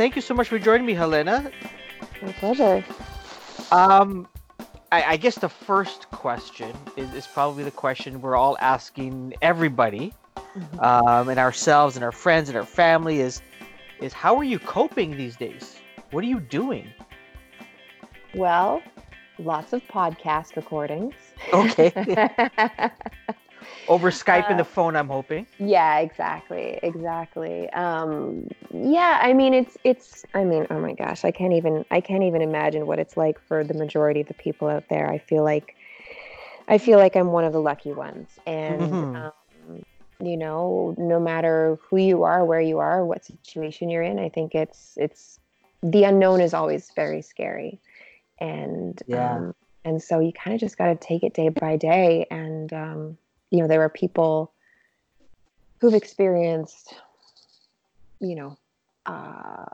thank you so much for joining me, Helena. My pleasure. Um, I, I guess the first question is, is probably the question we're all asking everybody, mm-hmm. um, and ourselves and our friends and our family is, is how are you coping these days? What are you doing? Well, lots of podcast recordings. Okay. Over Skype uh, and the phone, I'm hoping. Yeah, exactly, exactly. Um, yeah, I mean, it's it's. I mean, oh my gosh, I can't even I can't even imagine what it's like for the majority of the people out there. I feel like, I feel like I'm one of the lucky ones, and mm-hmm. um, you know, no matter who you are, where you are, what situation you're in, I think it's it's the unknown is always very scary, and yeah. Um, and so you kind of just got to take it day by day and um, you know there are people who've experienced you know uh,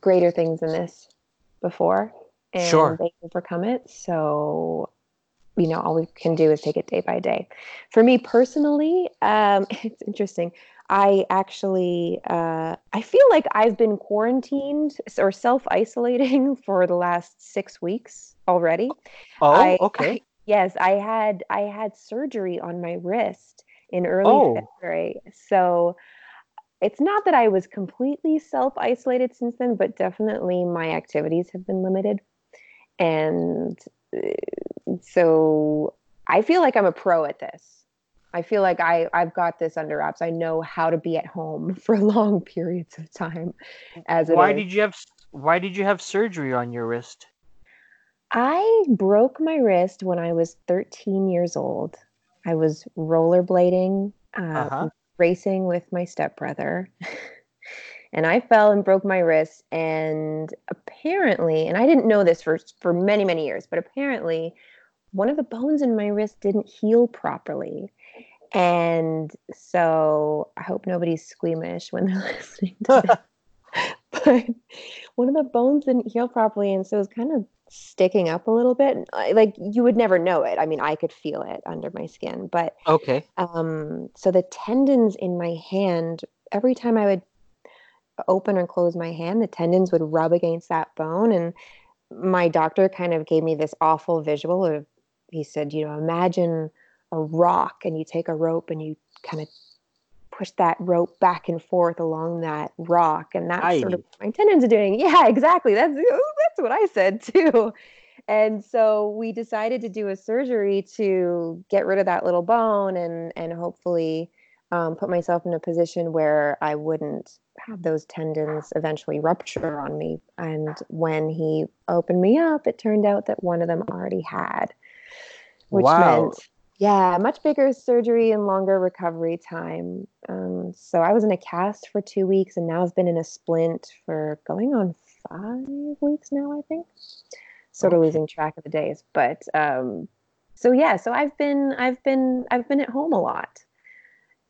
greater things than this before and sure. they overcome it. So you know all we can do is take it day by day. For me personally um, it's interesting. I actually uh, i feel like i've been quarantined or self-isolating for the last six weeks already. Oh I, okay Yes, I had I had surgery on my wrist in early Oh. February. So it's not that I was completely self-isolated since then, but definitely my activities have been limited. And uh, so I feel like I'm a pro at this. I feel like I I've got this under wraps. I know how to be at home for long periods of time as Why is. did you have why did you have surgery on your wrist? I broke my wrist when I was 13 years old. I was rollerblading, uh, Uh-huh. racing with my stepbrother. and I fell and broke my wrist. And apparently, and I didn't know this for, for many, many years, but apparently, one of the bones in my wrist didn't heal properly. And so I hope nobody's squeamish when they're listening to this. but one of the bones didn't heal properly. And so it was kind of sticking up a little bit like you would never know it i mean i could feel it under my skin but Okay. um so the tendons in my hand every time i would open and close my hand the tendons would rub against that bone and my doctor kind of gave me this awful visual of he said you know imagine a rock and you take a rope and you kind of push that rope back and forth along that rock and that's Aye. sort of what my tendons are doing yeah exactly that's that's what i said too and so we decided to do a surgery to get rid of that little bone and and hopefully um, put myself in a position where i wouldn't have those tendons eventually rupture on me and when he opened me up it turned out that one of them already had which Wow. meant yeah, much bigger surgery and longer recovery time. Um, so I was in a cast for two weeks, and now I've been in a splint for going on five weeks now. I think. Sort of Okay. losing track of the days, but um, so yeah. So I've been, I've been, I've been at home a lot,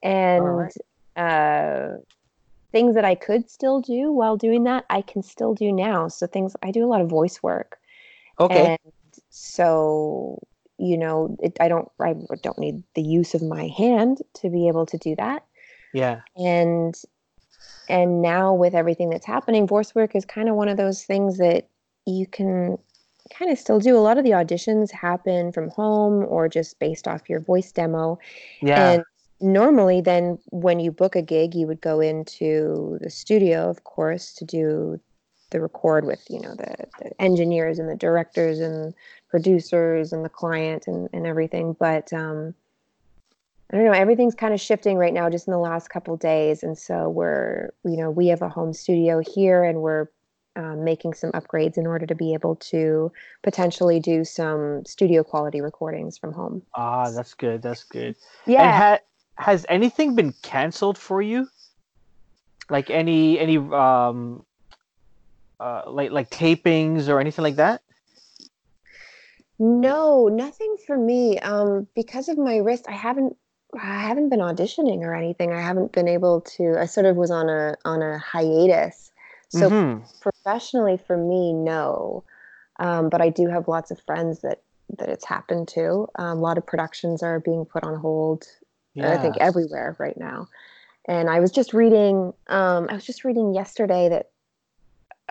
and right. uh, things that I could still do while doing that, I can still do now. So things I do a lot of voice work. Okay. And so, you know, it, I don't I don't need the use of my hand to be able to do that. yeah. And and now with everything that's happening, voice work is kind of one of those things that you can kind of still do. A lot of the auditions happen from home or just based off your voice demo. Yeah. And normally, then when you book a gig, you would go into the studio, of course, to do the record with you know the, the engineers and the directors and producers and the client and, and everything. But um, I don't know, everything's kind of shifting right now, just in the last couple days, and so we're you know we have a home studio here, and we're um, making some upgrades in order to be able to potentially do some studio quality recordings from home. Ah, that's good. That's good. Yeah. And ha- has anything been canceled for you? Like any any um uh like like tapings or anything like that? No, nothing for me. Um, because of my wrist, I haven't I haven't been auditioning or anything. I haven't been able to. I sort of was on a on a hiatus. So Mhm. professionally, for me, no. Um, but I do have lots of friends that that it's happened to. Um, a lot of productions are being put on hold. I think everywhere right now. And I was just reading. Um, I was just reading yesterday that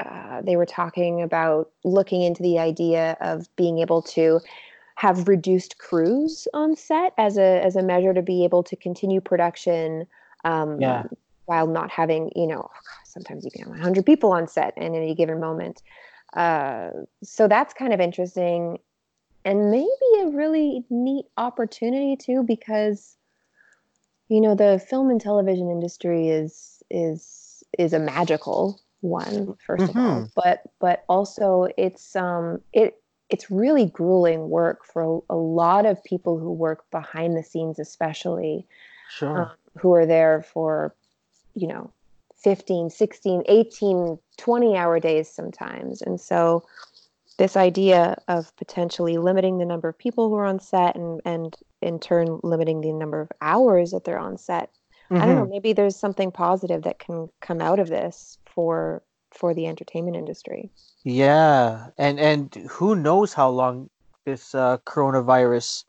uh, they were talking about looking into the idea of being able to have reduced crews on set as a as a measure to be able to continue production um, Yeah. while not having you know sometimes you can have 100 people on set in any given moment uh, so that's kind of interesting and maybe a really neat opportunity too because you know the film and television industry is is is a magical one 1st of all but but also it's um it it's really grueling work for a, lot of people who work behind the scenes especially Sure. um, who are there for you know 15 16 18 20 hour days sometimes and so this idea of potentially limiting the number of people who are on set and and in turn limiting the number of hours that they're on set i don't know Mhm. maybe there's something positive that can come out of this for for the entertainment industry Yeah, and and who knows how long this uh, coronavirus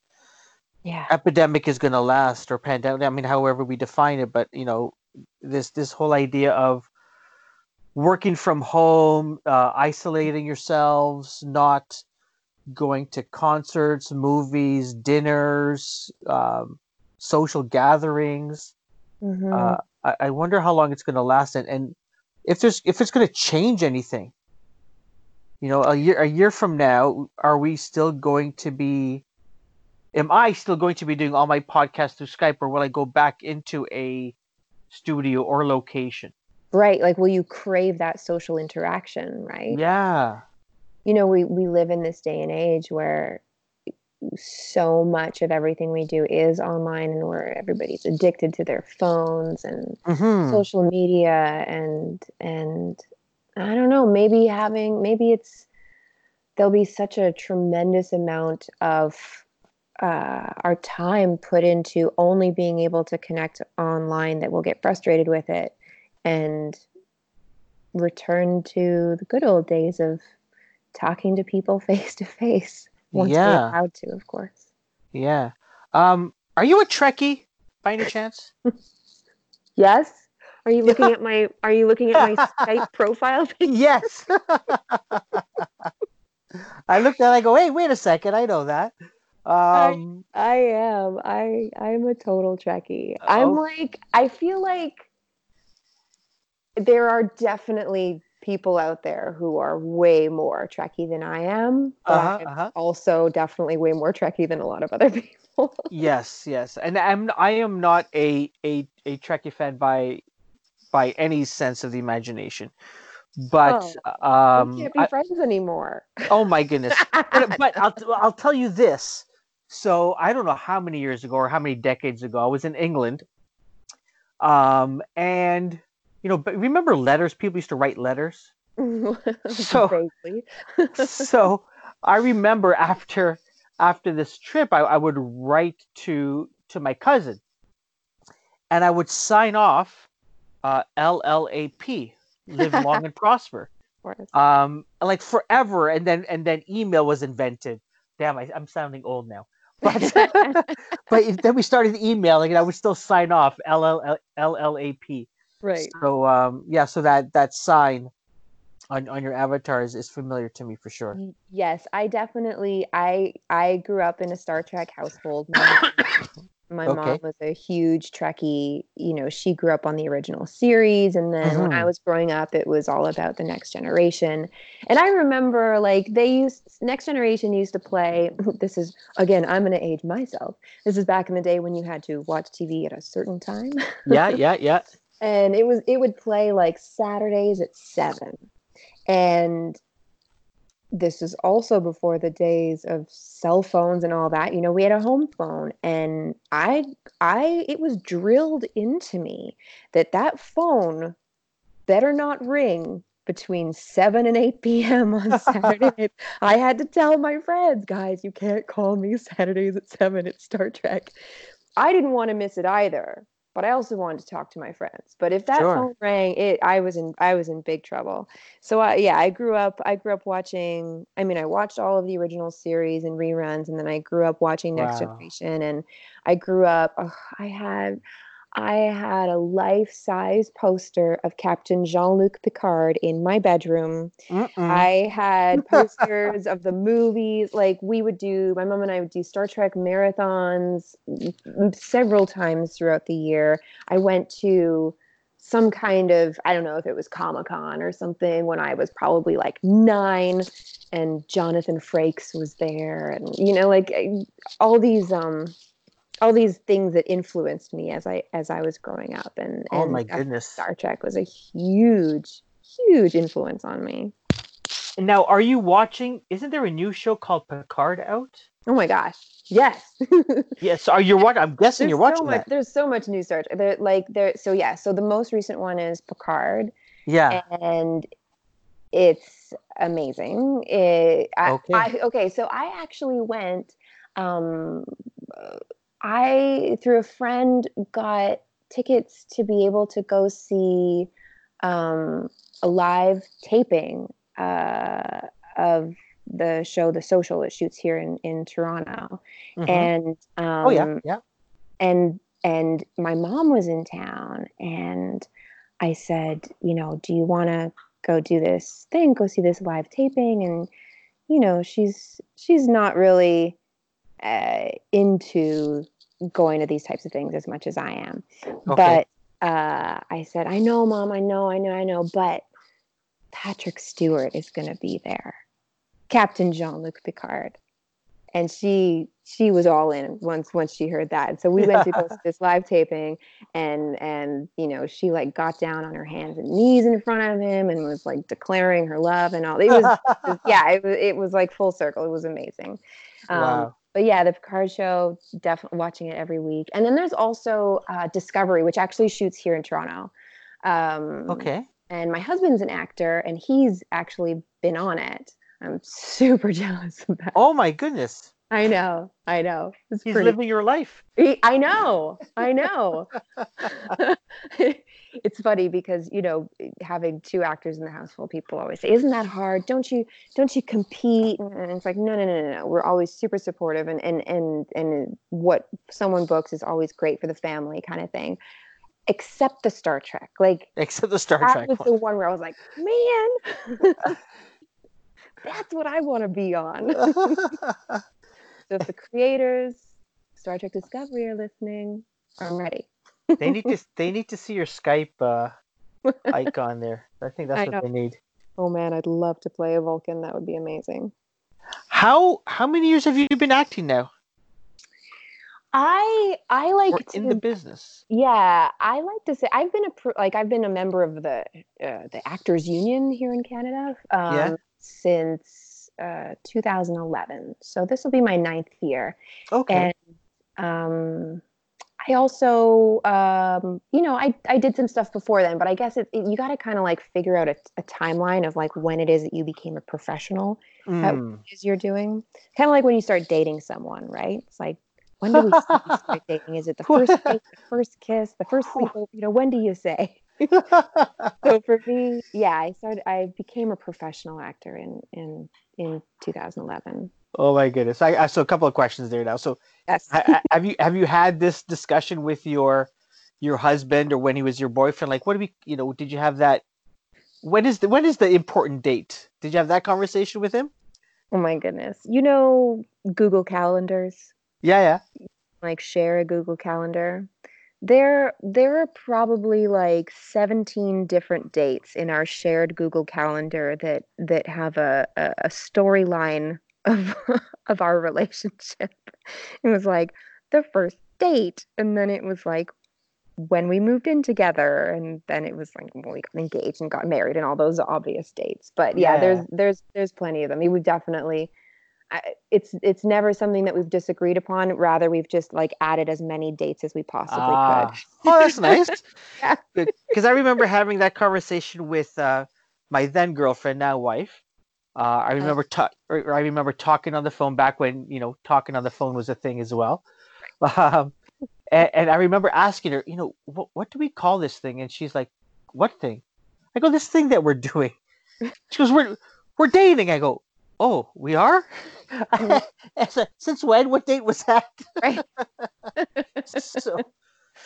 yeah epidemic is going to last or pandemic. I mean, however we define it, but you know, this this whole idea of working from home, uh, isolating yourselves, not going to concerts, movies, dinners, um, social gatherings. Mhm. Uh, I, I wonder how long it's going to last, and, and if there's if it's going to change anything. You know, a year a year from now, are we still going to be? Am I still going to be doing all my podcasts through Skype, or will I go back into a studio or location? right like will you crave that social interaction right Yeah, you know we we live in this day and age where so much of everything we do is online and where everybody's addicted to their phones and hmm social media and and i don't know maybe having maybe it's there'll be such a tremendous amount of uh, our time put into only being able to connect online that we'll get frustrated with it and return to the good old days of talking to people face to face once we're Yeah. allowed to of course yeah. Um, are you a Trekkie by any chance? yes are you looking at my are you looking at my skype profile yes. I looked at. it, I go, hey, wait a second. I know that. Um, I am. I I'm a total Trekkie. I'm Oh. like I feel like there are definitely people out there who are way more Trekkie than I am, but Uh-huh, uh-huh. also definitely way more Trekkie than a lot of other people. yes, yes, and I'm I am not a a a Trekkie fan by by any sense of the imagination, but um, we can't be I- friends anymore. oh my goodness. but, but I'll, I'll tell you this. So I don't know how many years ago or how many decades ago I was in England, um, and you know, but remember letters? People used to write letters. So- so I remember after after this trip, I, I would write to to my cousin, and I would sign off uh, LLAP, live long and prosper. Um like forever. And then and then email was invented. Damn I, i'm sounding old now. But but then we started emailing and i would still sign off LL, llap right. so um yeah so that that sign on on your avatar is, familiar to me for sure Yes, I definitely I I grew up in a Star Trek household. My, my Okay. mom was a huge Trekkie. You know, she grew up on the original series, and then when I Mhm. was growing up, it was all about the Next Generation. And I remember like they used Next Generation used to play. This is again, I'm going to age myself. This is back in the day when you had to watch TV at a certain time yeah yeah yeah and it was it would play like Saturdays at seven, and this is also before the days of cell phones and all that. You know, we had a home phone, and I I it was drilled into me that that phone better not ring between 7 and 8 p.m. on Saturday. I had to tell my friends, guys, you can't call me Saturdays at 7 at Star Trek. I didn't want to miss it either, but I also wanted to talk to my friends. But if that Sure. phone rang, it I was in I was in big trouble. So I, yeah, I grew up I grew up watching I mean, I watched all of the original series and reruns and then I grew up watching Next Wow. Generation and I grew up ugh, I had I had a life size poster of Captain Jean Luc Picard in my bedroom. Mm-mm. I had posters of the movies. Like we would do, my mom and I would do Star Trek marathons several times throughout the year. I went to some kind of, I don't know if it was Comic Con or something when I was probably like nine and Jonathan Frakes was there. And, you know, like all these, um, all these things that influenced me as I as I was growing up, and, oh my uh, goodness. Star Trek was a huge, huge influence on me. And now, are you watching? Isn't there a new show called Picard out? Oh my gosh, yes. Yes. are you watching? I'm guessing there's you're watching so much. that. There's so much new Star Trek. There, like there. So yeah. So the most recent one is Picard, Yeah. and it's amazing. It, I, Okay. I, okay. So I actually went. Um, I through a friend got tickets to be able to go see um, a live taping uh, of the show The Social that shoots here in in Toronto, Mhm. and um, oh yeah. Yeah. and and my mom was in town and i said you know do you want to go do this thing go see this live taping and you know she's she's not really uh, into going to these types of things as much as i am Okay. but uh, i said i know mom i know i know i know but patrick stewart is going to be there captain jean-luc picard and she she was all in once once she heard that. So we went to go to this live taping, and and you know she like got down on her hands and knees in front of him and was like declaring her love and all. It was yeah, it was it was like full circle. It was amazing. Um, Wow. But yeah, the Picard show, definitely watching it every week. And then there's also uh, Discovery, which actually shoots here in Toronto. Um, Okay. and my husband's an actor, and he's actually been on it. I'm super jealous of that. Oh my goodness. I know, I know. It's He's pretty. living your life. He- I know, I know. it's funny because you know having two actors in the house full, people always say, "Isn't that hard? Don't you don't you compete?" And it's like, no, no, no, no, no. We're always super supportive, and and and and what someone books is always great for the family, kind of thing. Except the Star Trek, like Except the Star that Trek was one. the one where I was like, man, that's what I want to be on. So if the creators, Star Trek Discovery, are listening, I'm ready. they need to they need to see your Skype uh, icon there. I think that's I what know. they need. Oh man, I'd love to play a Vulcan. That would be amazing. How how many years have you been acting now? I I like Or to, in the business? yeah. I like to say I've been a like I've been a member of the uh, the Actors Union here in Canada um, Yeah. since uh, 2011. So this will be my ninth year. Okay. and um i also um you know i i did some stuff before then but i guess it, it- you got to kind of like figure out a, a timeline of like when it is that you became a professional Mm. is you're doing kind of like when you start dating someone right it's like when do we start dating is it the first date the first kiss the first sleepover you know when do you say so for me yeah i started i became a professional actor in in in 2011 oh my goodness! I, I so a couple of questions there now. So yes ha- ha- have you have you had this discussion with your your husband or when he was your boyfriend? Like, what do we you know? Did you have that? When is the when is the important date? Did you have that conversation with him? Oh my goodness. You know Google Calendars? Yeah, yeah. Like share a Google Calendar. There there are probably like 17 different dates in our shared Google Calendar that that have a a, a storyline of of our relationship. It was like the first date and then it was like when we moved in together and then it was like when we got engaged and got married and all those obvious dates but yeah, Yeah. there's there's there's plenty of them we've definitely it's it's never something that we've disagreed upon rather we've just like added as many dates as we possibly Ah. could Oh, that's nice. Yeah. Because I remember having that conversation with uh, my then girlfriend, now wife. Uh, I remember ta- I remember talking on the phone back when you know talking on the phone was a thing as well. Um, and, and I remember asking her, you know, what what do we call this thing? And she's like, "What thing?" I go, "This thing that we're doing." She goes, "We're we're dating." I go, "Oh, we are." I Since when? What date was that? Right. so,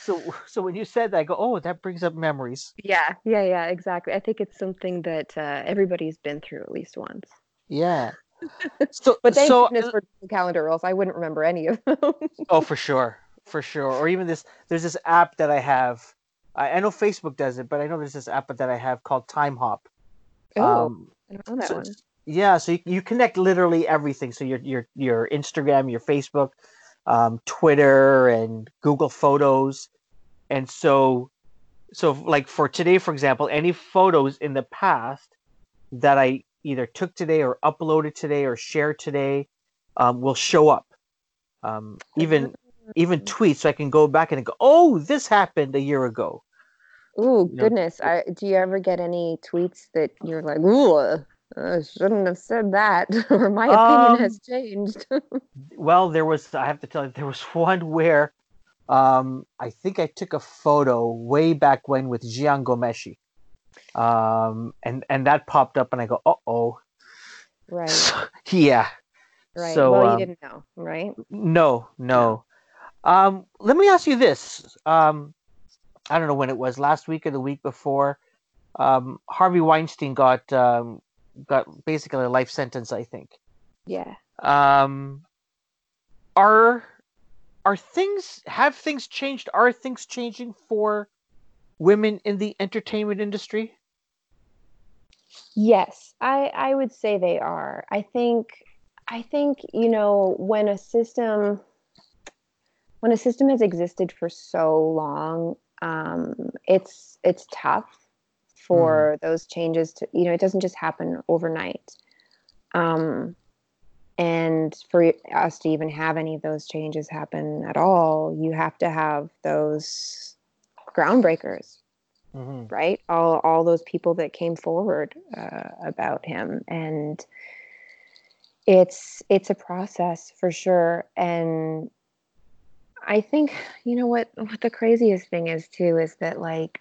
so so when you said that, I go, oh, that brings up memories. Yeah, yeah, yeah, exactly. I think it's something that uh, everybody's been through at least once. Yeah. So, But thank so goodness for the calendar, or else I wouldn't remember any of them. oh, for sure, for sure. Or even this, there's this app that I have. I, I know Facebook does it, but I know there's this app that I have called Timehop. oh, Um, I don't know that so- one. Yeah, so you, you connect literally everything. So your your your Instagram, your Facebook, um, Twitter, and Google Photos, and so so like for today, for example, any photos in the past that I either took today or uploaded today or shared today um, will show up. Um, even even tweets, so I can go back and go, oh, this happened a year ago. Oh you know, goodness. I, do you ever get any tweets that you're like, ooh, I shouldn't have said that, or my opinion Um, has changed? Well, there was I have to tell you there was one where um, I think I took a photo way back when with Jian Ghomeshi. Um, and and that popped up and I go, "Uh oh." right, yeah. right. So well, um, you didn't know, right? no, no. Um, let me ask you this. Um, I don't know when it was, last week or the week before. Um, Harvey Weinstein got um, got basically a life sentence, I think. Yeah. um are are things have things changed are things changing for women in the entertainment industry Yes, I I would say they are. I think I think, you know, when a system when a system has existed for so long, um, it's it's tough for those changes to, you know, it doesn't just happen overnight. Um, and for us to even have any of those changes happen at all, you have to have those groundbreakers mm-hmm. right? All all those people that came forward uh, about him, and it's it's a process for sure. And I think you know what what the craziest thing is too is that like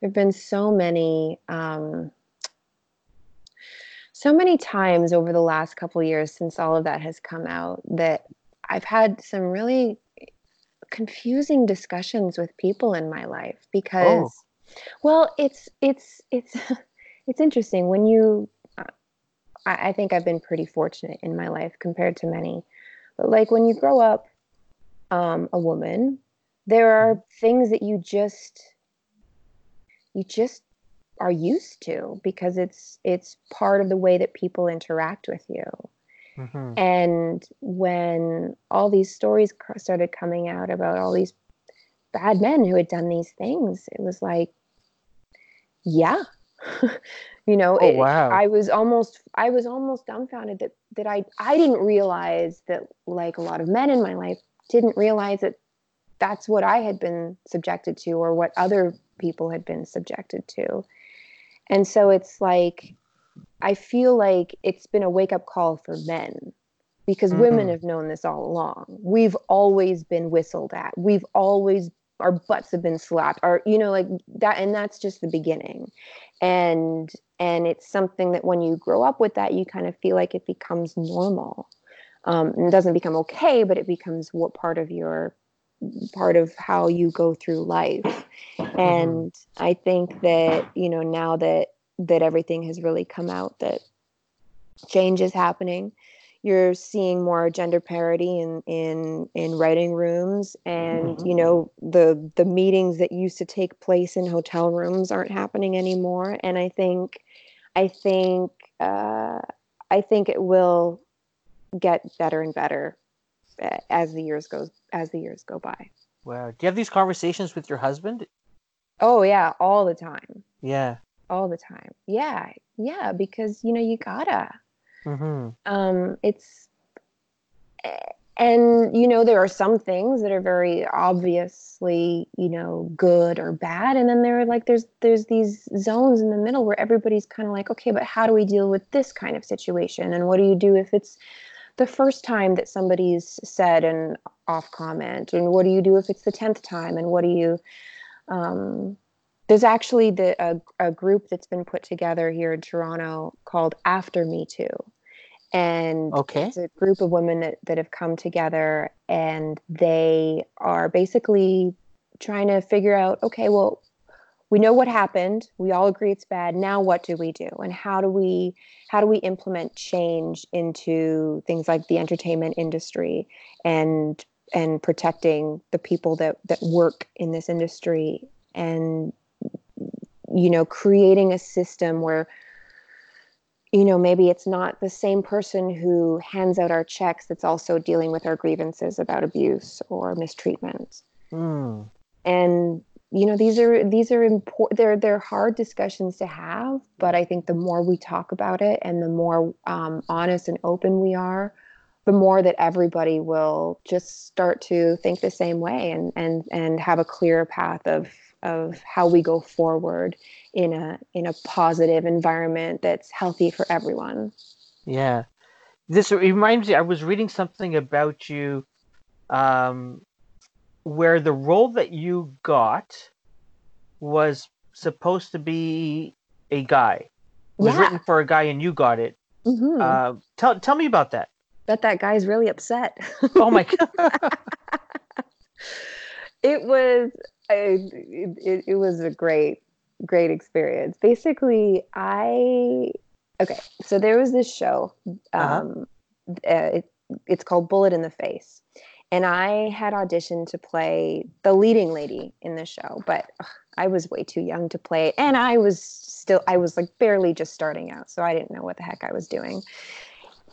there've been so many. Um, so many times over the last couple of years since all of that has come out that I've had some really confusing discussions with people in my life because well, it's it's it's it's interesting when you. Uh, I, I think I've been pretty fortunate in my life compared to many, but like when you grow up, um, a woman, there are things that you just you just are used to because it's it's part of the way that people interact with you. Mm-hmm. And when all these stories started coming out about all these bad men who had done these things, it was like, yeah, you know, Oh, it- wow. I was almost, I was almost dumbfounded that that I I didn't realize that like a lot of men in my life didn't realize that that's what I had been subjected to or what other people had been subjected to. And so it's like I feel like it's been a wake up call for men because women Mhm. have known this all along. We've always been whistled at. We've always our butts have been slapped Our you know like that and that's just the beginning. And and it's something that when you grow up with that you kind of feel like it becomes normal. Um, and it doesn't become okay, but it becomes what part of your part of how you go through life. And I think that, you know, now that that everything has really come out that change is happening you're seeing more gender parity in in in writing rooms and Mhm. you know the the meetings that used to take place in hotel rooms aren't happening anymore and i think i think uh, i think it will get better and better as the years goes as the years go by. Wow. Do you have these conversations with your husband? Oh yeah. All the time. Yeah. All the time. Yeah. Yeah. Because you know you gotta. Mm-hmm. um it's and you know there are some things that are very obviously you know good or bad. And then there are like there's there's these zones in the middle where everybody's kind of like okay but how do we deal with this kind of situation? And what do you do if it's the first time that somebody's said an off comment and what do you do if it's the 10th time and what do you um, there's actually the a, a group that's been put together here in toronto called after me too and Okay. it's a group of women that, that have come together and they are basically trying to figure out okay well we know what happened. We all agree it's bad. Now what do we do? And how do we how do we implement change into things like the entertainment industry and and protecting the people that that work in this industry and you know creating a system where you know maybe it's not the same person who hands out our checks that's also dealing with our grievances about abuse or mistreatment Mm. and you know these are these are important they're they're hard discussions to have but i think the more we talk about it and the more um, honest and open we are the more that everybody will just start to think the same way and and and have a clearer path of of how we go forward in a in a positive environment that's healthy for everyone Yeah. This reminds me, I was reading something about you um, where the role that you got was supposed to be a guy. It was Yeah. written for a guy and you got it. Mhm. Uh, tell, tell me about that. bet that guy's really upset Oh my God. it was I- it, it, was a great great experience basically i okay so there was this show Uh-huh. um uh, it, it's called bullet in the face and i had auditioned to play the leading lady in the show but ugh, i was way too young to play it and i was still i was like barely just starting out so i didn't know what the heck i was doing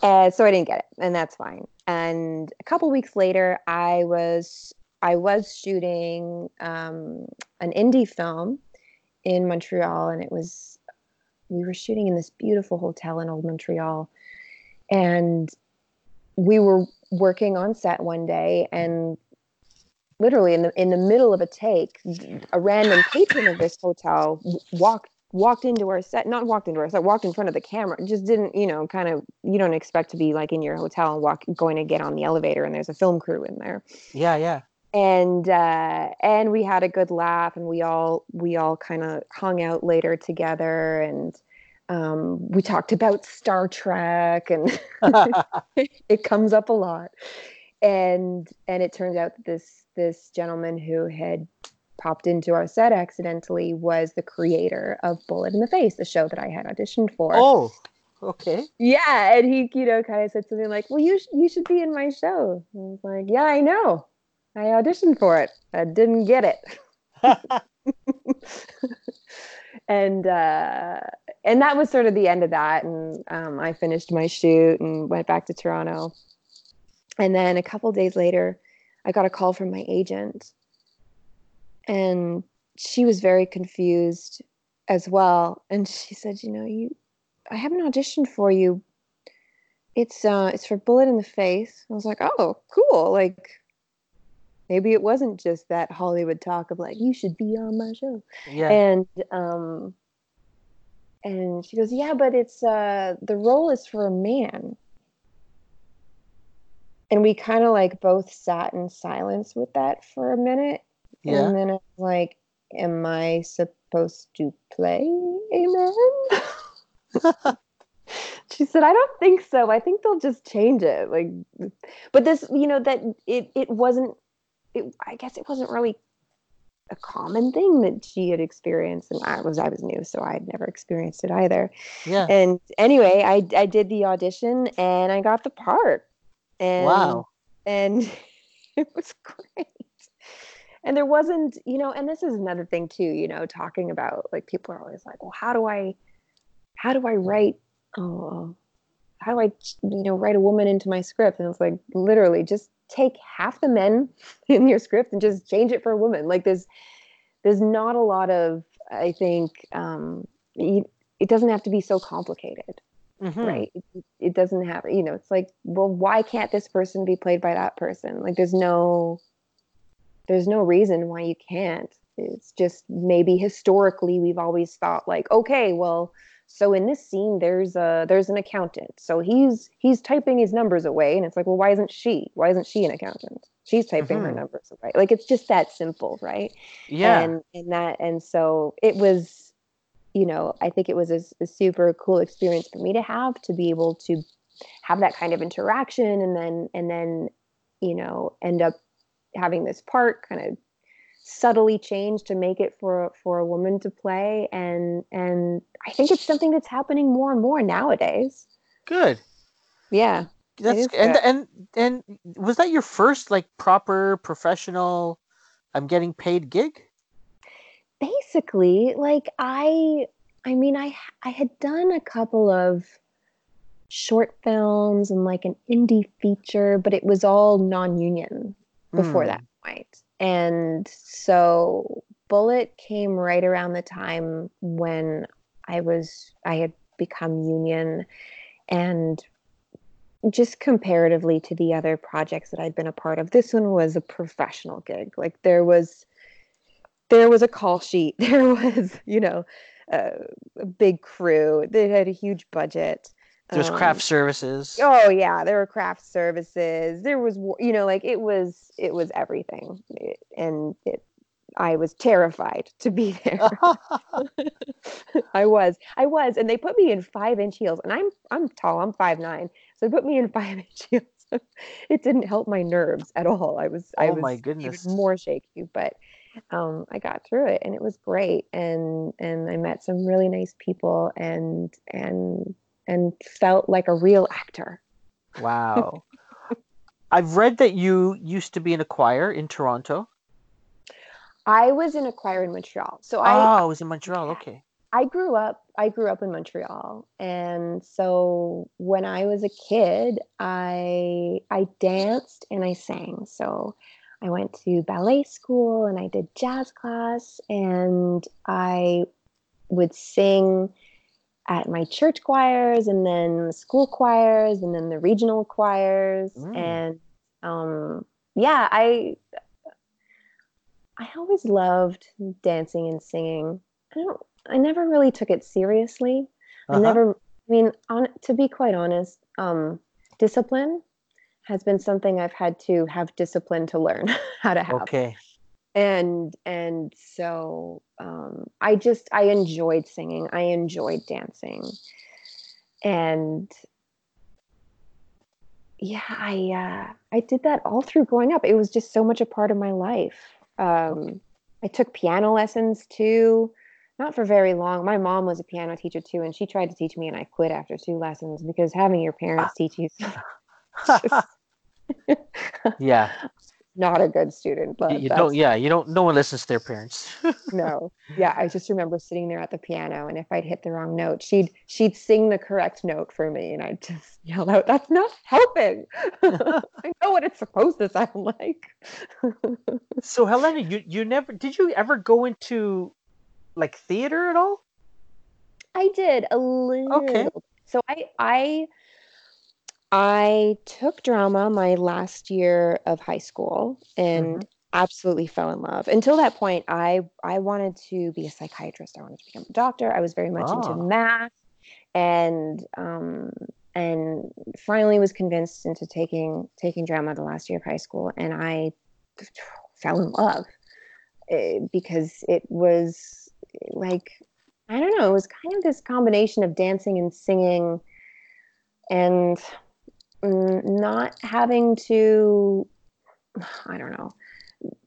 and so I didn't get it, and that's fine. And a couple weeks later, I was I was shooting um, an indie film in Montreal, and it was we were shooting in this beautiful hotel in Old Montreal, and we were working on set one day, and literally in the in the middle of a take, a random patron of this hotel walked walked into our set not walked into our set walked in front of the camera just didn't you know kind of you don't expect to be like in your hotel and walk going to get on the elevator and there's a film crew in there yeah, yeah. and uh and we had a good laugh and we all we all kind of hung out later together and um we talked about star trek and it comes up a lot. And and it turns out that this this gentleman who had popped into our set accidentally was the creator of bullet in the face the show that i had auditioned for. Oh, okay. yeah and he you know kind of said something like well you sh- you should be in my show. And I was like yeah i know. I auditioned for it. I didn't get it. And uh and that was sort of the end of that. And um, i finished my shoot and went back to toronto. And then a couple days later i got a call from my agent. And she was very confused as well. And she said you know you i have an audition for you. It's uh it's for bullet in the face. I was like oh cool. Like maybe it wasn't just that hollywood talk of like you should be on my show. Yeah. and um and she goes yeah but it's uh the role is for a man. And we kind of like both sat in silence with that for a minute. Yeah. and then i was like am i supposed to play a man? She said i don't think so. I think they'll just change it. Like but this you know that it it wasn't it, i guess it wasn't really a common thing that she had experienced and i was i was new so i had never experienced it either yeah. and anyway i i did the audition and i got the part and Wow. and it was great and there wasn't you know and this is another thing too you know talking about like people are always like well how do i how do i write oh how do i you know write a woman into my script and it's like literally just take half the men in your script and just change it for a woman. Like there's there's not a lot of i think um you, it doesn't have to be so complicated Mhm. right? It, it doesn't have you know it's like well why can't this person be played by that person? Like there's no there's no reason why you can't. It's just maybe historically we've always thought like okay well so in this scene there's a there's an accountant so he's he's typing his numbers away and it's like well why isn't she why isn't she an accountant she's typing her Mhm. numbers away like it's just that simple right Yeah. and and that and so it was you know i think it was a, a super cool experience for me to have to be able to have that kind of interaction and then and then you know end up having this part kind of subtly changed to make it for for a woman to play and and I think it's something that's happening more and more nowadays. Good. Yeah. That's and and and was that your first like proper professional I'm getting paid gig? Basically, like I I mean I I had done a couple of short films and like an indie feature, but it was all non-union before mm. that point. And so Bullet came right around the time when I was I had become union and just comparatively to the other projects that I'd been a part of, this one was a professional gig. Like there was there was a call sheet, there was, you know, a, a big crew. They had a huge budget. There's um, craft services. Oh yeah, there were craft services. There was, you know, like it was, it was everything, and it, I was terrified to be there. I was, I was, and they put me in five inch heels, and I'm, I'm tall. I'm five nine, so they put me in five inch heels. it didn't help my nerves at all. I was, oh I was, my goodness, more shaky, but um, I got through it, and it was great. And and I met some really nice people, and and and felt like a real actor. Wow. I've read that you used to be in a choir in Toronto. I was in a choir in Montreal. So oh, I, I was in Montreal. Okay. I grew up I grew up in Montreal and so when I was a kid I I danced and I sang. So I went to ballet school and I did jazz class and I would sing at my church choirs and then school choirs and then the regional choirs mm. and um, yeah i i always loved dancing and singing i don't i never really took it seriously uh-huh. i never i mean on to be quite honest um, discipline has been something i've had to have discipline to learn how to have okay and and so um, i just i enjoyed singing. I enjoyed dancing. And yeah i uh, i did that all through growing up. It was just so much a part of my life. Um, i took piano lessons too not for very long. My mom was a piano teacher too and she tried to teach me and i quit after two lessons because having your parents teach you yeah not a good student. But you don't. Yeah, you don't. No one listens to their parents. no. Yeah, I just remember sitting there at the piano, and if I'd hit the wrong note, she'd she'd sing the correct note for me, and I'd just yell out, "That's not helping." I know what it's supposed to sound like. so, Helena, you you never did you ever go into like theater at all? I did a little. Okay. So I I I took drama my last year of high school and mm-hmm. absolutely fell in love. Until that point, I I wanted to be a psychiatrist. I wanted to become a doctor. I was very much into math, and um, and finally was convinced into taking taking drama the last year of high school, and I fell in love eh, because it was like I don't know. It was kind of this combination of dancing and singing, and Mm, not having to i don't know.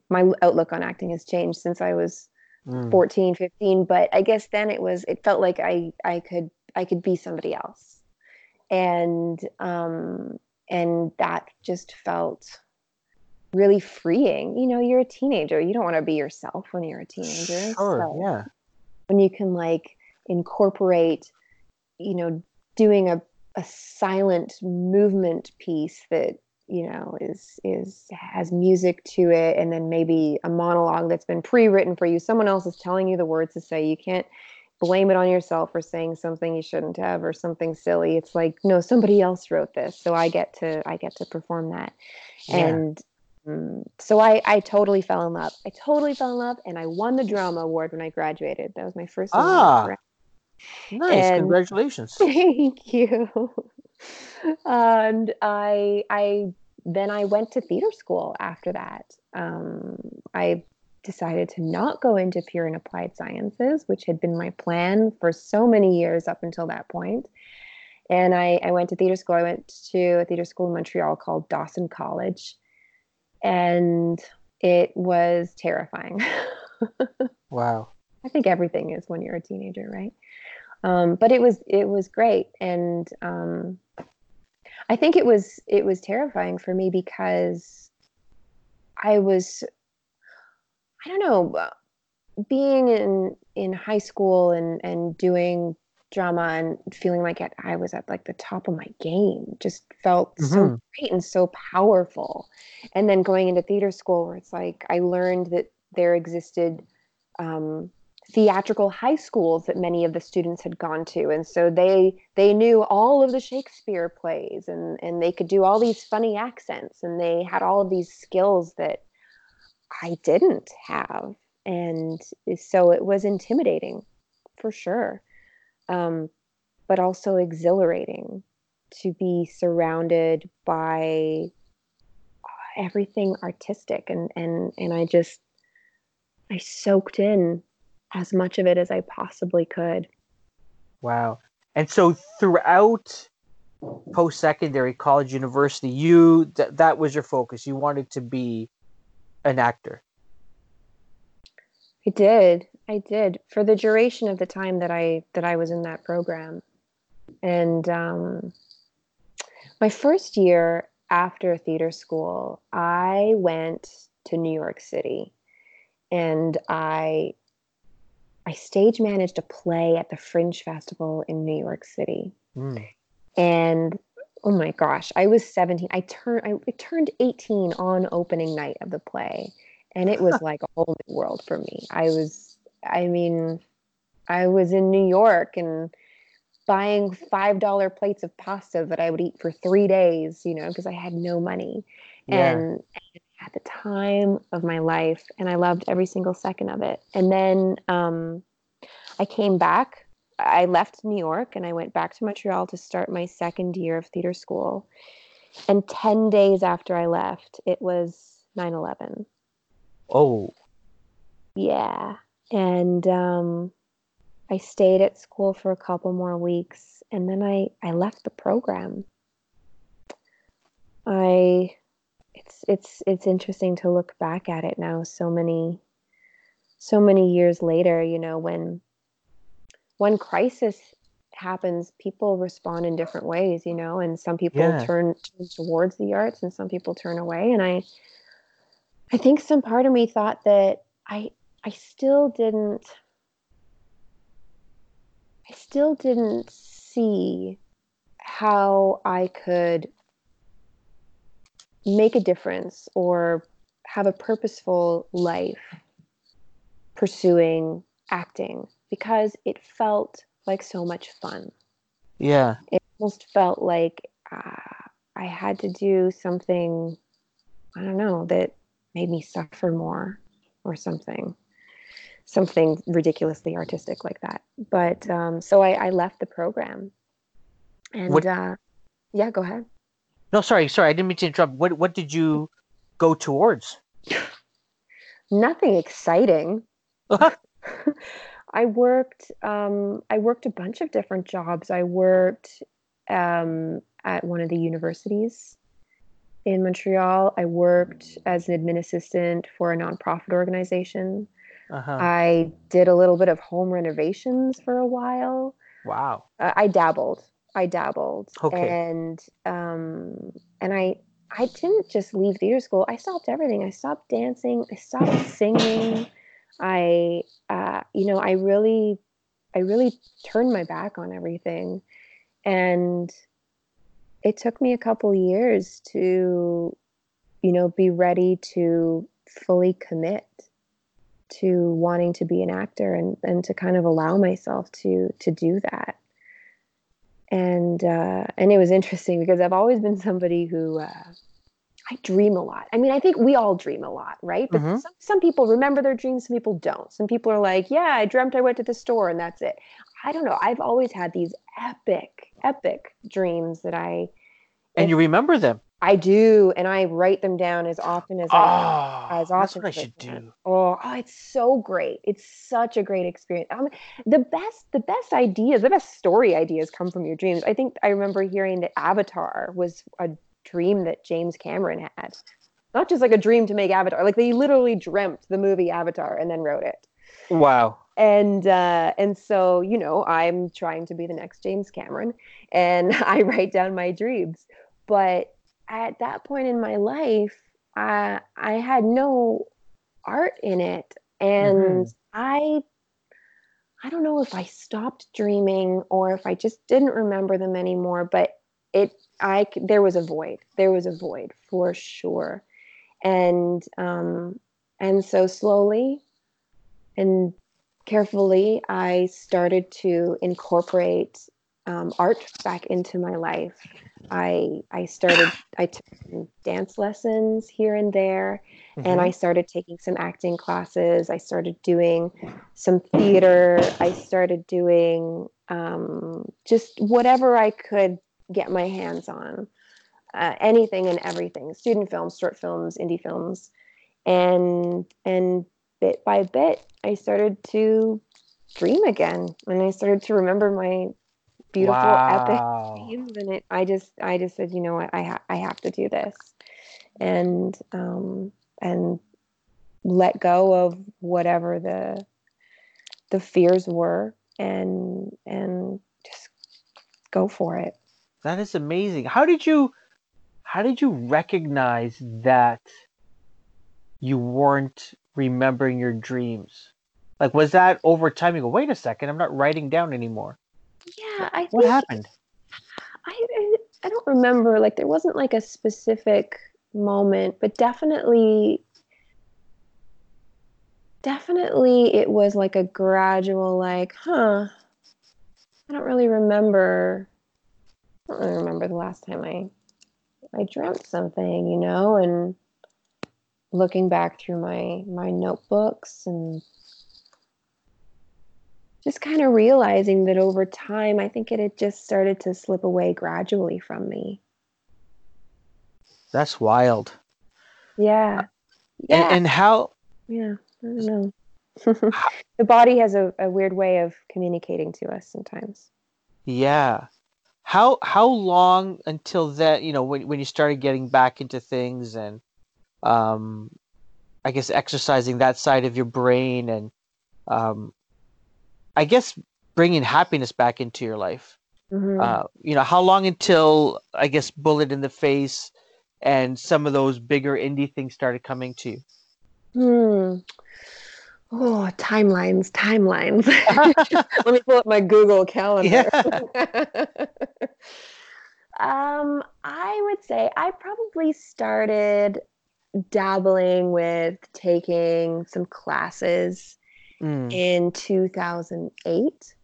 My outlook on acting has changed since i was mm. 14 15 but i guess then it was it felt like i i could i could be somebody else. And um and that just felt really freeing. You know you're a teenager. You don't want to be yourself when you're a teenager. Sure, so yeah. when you can like incorporate you know doing a a silent movement piece that you know is is has music to it and then maybe a monologue that's been pre-written for you someone else is telling you the words to say you can't blame it on yourself for saying something you shouldn't have or something silly it's like no somebody else wrote this so i get to i get to perform that yeah. and um, so I, I totally fell in love. I totally fell in love, and I won the drama award when I graduated. That was my first. Ah, Nice, and congratulations. Thank you. and I I then I went to theater school after that. Um, I decided to not go into pure and applied sciences, which had been my plan for so many years up until that point. And I, I went to theater school. I went to a theater school in Montreal called Dawson College. And it was terrifying. wow. I think everything is when you're a teenager, right? Um, but it was it was great, and um, I think it was it was terrifying for me because I was I don't know being in in high school and and doing drama and feeling like I was at like the top of my game just felt mm-hmm. so great and so powerful. And then going into theater school where it's like I learned that there existed um, theatrical high schools that many of the students had gone to. And so they they knew all of the shakespeare plays and and they could do all these funny accents and they had all of these skills that i didn't have. And so it was intimidating for sure. Um, but also exhilarating to be surrounded by everything artistic. And and and I just I soaked in as much of it as I possibly could. Wow. And so throughout post secondary college university you th- that was your focus you wanted to be an actor I did. I did for the duration of the time that I that I was in that program. And um, my first year after theater school, I went to New York City, and I I stage managed a play at the Fringe Festival in New York City. Mm. And oh my gosh, I was 17. I turned I, turned 18 on opening night of the play and it was like a whole new world for me. I was, I mean, I was in New York and buying five dollar plates of pasta that I would eat for three days, you know, because I had no money, yeah. and at the time of my life, and I loved every single second of it. And then um, I came back. I left New York and I went back to Montreal to start my second year of theater school. And 10 days after I left, it was 9 11. Oh. Yeah. And um, I stayed at school for a couple more weeks and then I, I left the program. I it's it's it's interesting to look back at it now so many so many years later, you know, when when crisis happens, people respond in different ways, you know, and some people yeah. turn, turn towards the arts and some people turn away. And I I think some part of me thought that I I still didn't I still didn't see how I could make a difference or have a purposeful life pursuing acting because it felt like so much fun. Yeah. It almost felt like uh, I had to do something, I don't know, that made me suffer more or something something ridiculously artistic like that but um, so I, I, left the program and what, uh, yeah go ahead no sorry sorry i didn't mean to interrupt what what did you go towards nothing exciting i worked um, i worked a bunch of different jobs i worked um, at one of the universities in Montreal. I worked as an admin assistant for a nonprofit organization. Uh-huh. I did a little bit of home renovations for a while. Wow. Uh, I dabbled. I dabbled. Okay. And um, and I I didn't just leave theater school. I stopped everything. I stopped dancing. I stopped singing. I uh, you know I really I really turned my back on everything, and it took me a couple years to you know be ready to fully commit to wanting to be an actor and and to kind of allow myself to to do that and uh, and it was interesting because I've always been somebody who uh, I dream a lot. I mean, I think we all dream a lot, right? But mm-hmm. some, some people remember their dreams, some people don't. Some people are like, yeah, I dreamt I went to the store and that's it. I don't know. I've always had these epic, epic dreams that I. And you remember them. I do, and I write them down as often as I oh, as often. That's what I should do. Oh, oh, it's so great! It's such a great experience. Um, the best, the best ideas, the best story ideas come from your dreams. I think I remember hearing that Avatar was a dream that James Cameron had. not just like a dream to make Avatar. Like they literally dreamt the movie Avatar and then wrote it. Wow. And uh, and so you know, I'm trying to be the next James Cameron, and I write down my dreams. But at that point in my life, I I had no art in it, and Mhm. I I don't know if I stopped dreaming or if I just didn't remember them anymore. But it I there was a void. There was a void for sure, and um, and so slowly and carefully, I started to incorporate um, art back into my life. I I started I took dance lessons here and there, and I started taking some acting classes. I started doing some theater. I started doing um, just whatever I could get my hands on, uh, anything and everything: student films, short films, indie films, and and bit by bit, I started to dream again, and I started to remember my beautiful epic wow. dreams, and it. I just I just said, you know what, I ha- I have to do this, and um and let go of whatever the the fears were, and and just go for it. That is amazing. How did you how did you recognize that you weren't remembering your dreams? Like was that over time you go, wait a second, I'm not writing down anymore. Yeah, I What happened? I, I I don't remember like there wasn't like a specific moment, but definitely definitely it was like a gradual like, huh, I don't really remember I don't really remember the last time I I dreamt something, you know, and looking back through my my notebooks and just kind of realizing that over time I think it had just started to slip away gradually from me. That's wild. Yeah. And Yeah. and how yeah. I don't know. The body has a, a weird way of communicating to us sometimes. yeah. How how long until that, you know, when when you started getting back into things and um I guess exercising that side of your brain and um I guess bringing happiness back into your life. Mhm. Uh, you know, how long until I guess Bullet in the Face and some of those bigger indie things started coming to you? Hmm. Oh, timelines, timelines. Let me pull up my Google calendar. yeah. um, I would say I probably started dabbling with taking some classes Mm, in 2008.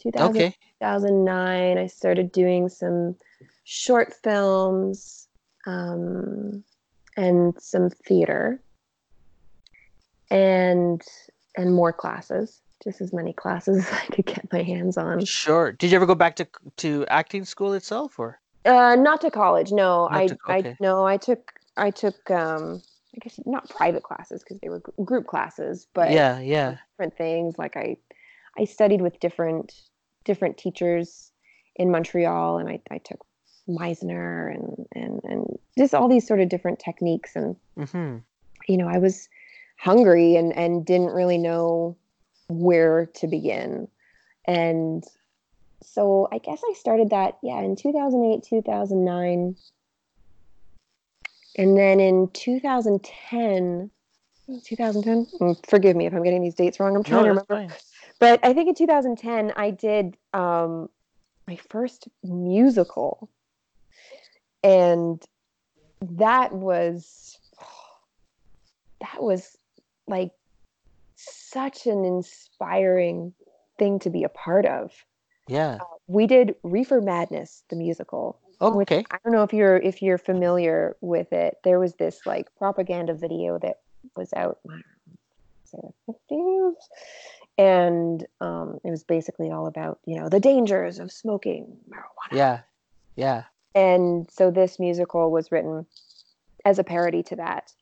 2000, okay. 2009, I started doing some short films um, and some theater and and more classes, just as many classes as I could get my hands on. Sure. Did you ever go back to to acting school itself or? Uh, not to college, no. Not I to- I okay. no, I took I took um I guess not private classes because they were group classes, but yeah, yeah. different things. Like I, I studied with different different teachers in Montreal, and I, I took Meisner and and and just all these sort of different techniques. And hmm you know, I was hungry and and didn't really know where to begin. And so I guess I started that yeah in 2008 2009 and then in 2010 2010 mm, forgive me if i'm getting these dates wrong i'm trying No, to remember fine. but I think in 2010 I did um, my first musical, and that was that was like such an inspiring thing to be a part of. Yeah. We did Reefer Madness, the musical. Which Okay. I don't know if you're if you're familiar with it. There was this like propaganda video that was out I don't know, say the 50s and um, it was basically all about you know the dangers of smoking marijuana Yeah. Yeah. and so this musical was written as a parody to that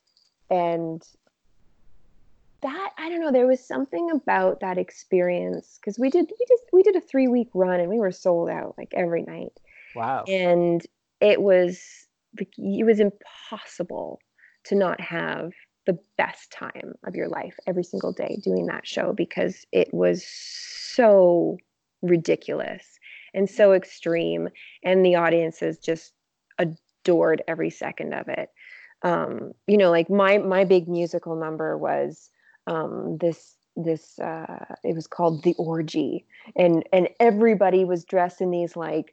and that i don't know there was something about that experience because we did we just we did a three week run and we were sold out like every night Wow. and it was it was impossible to not have the best time of your life every single day doing that show because it was so ridiculous and so extreme and the audiences just adored every second of it um, you know like my my big musical number was um, this this uh, it was called the orgy and and everybody was dressed in these like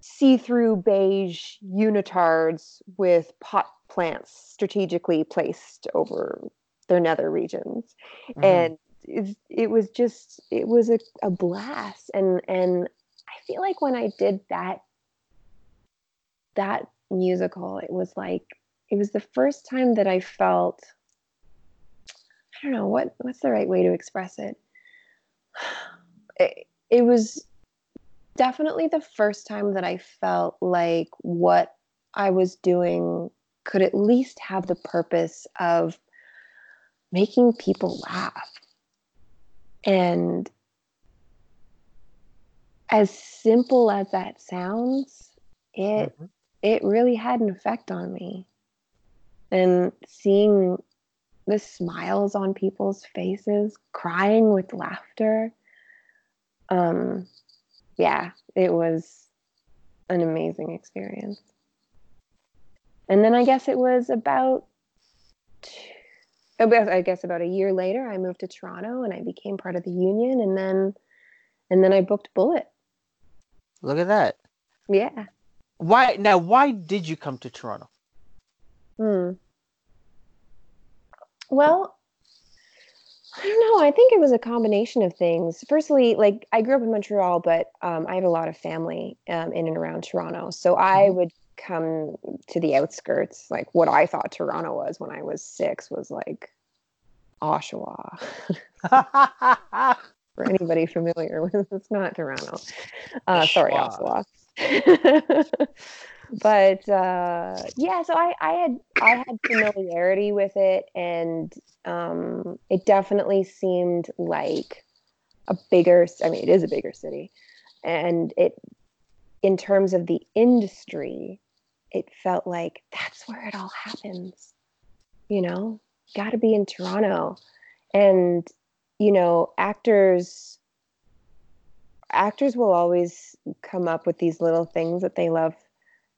see-through beige unitards with pot plants strategically placed over their nether regions. Mm-hmm. and it, it, was just it was a, a blast. And and i feel like when i did that that musical it was like it was the first time that i felt i don't know what what's the right way to express it? It, it was definitely the first time that I felt like what I was doing could at least have the purpose of making people laugh. And as simple as that sounds, it mm-hmm. it really had an effect on me. And seeing the smiles on people's faces, crying with laughter, um, yeah, it was an amazing experience. And then I guess it was about, I guess about a year later, I moved to Toronto and I became part of the union, and then, and then I booked Bullet. Look at that. Yeah. Why now? Why did you come to Toronto? Hmm. Well, I don't know. I think it was a combination of things. Firstly, like I grew up in Montreal, but um, I have a lot of family um, in and around Toronto. So I mm-hmm. would come to the outskirts. Like what I thought Toronto was when I was six was like Oshawa. For anybody familiar with it's not Toronto. Uh, sorry, Oshawa. but uh, yeah, so I, I had I had familiarity with it, and um, it definitely seemed like a bigger. I mean, it is a bigger city, and it, in terms of the industry, it felt like that's where it all happens. You know, got to be in Toronto, and you know, actors actors will always come up with these little things that they love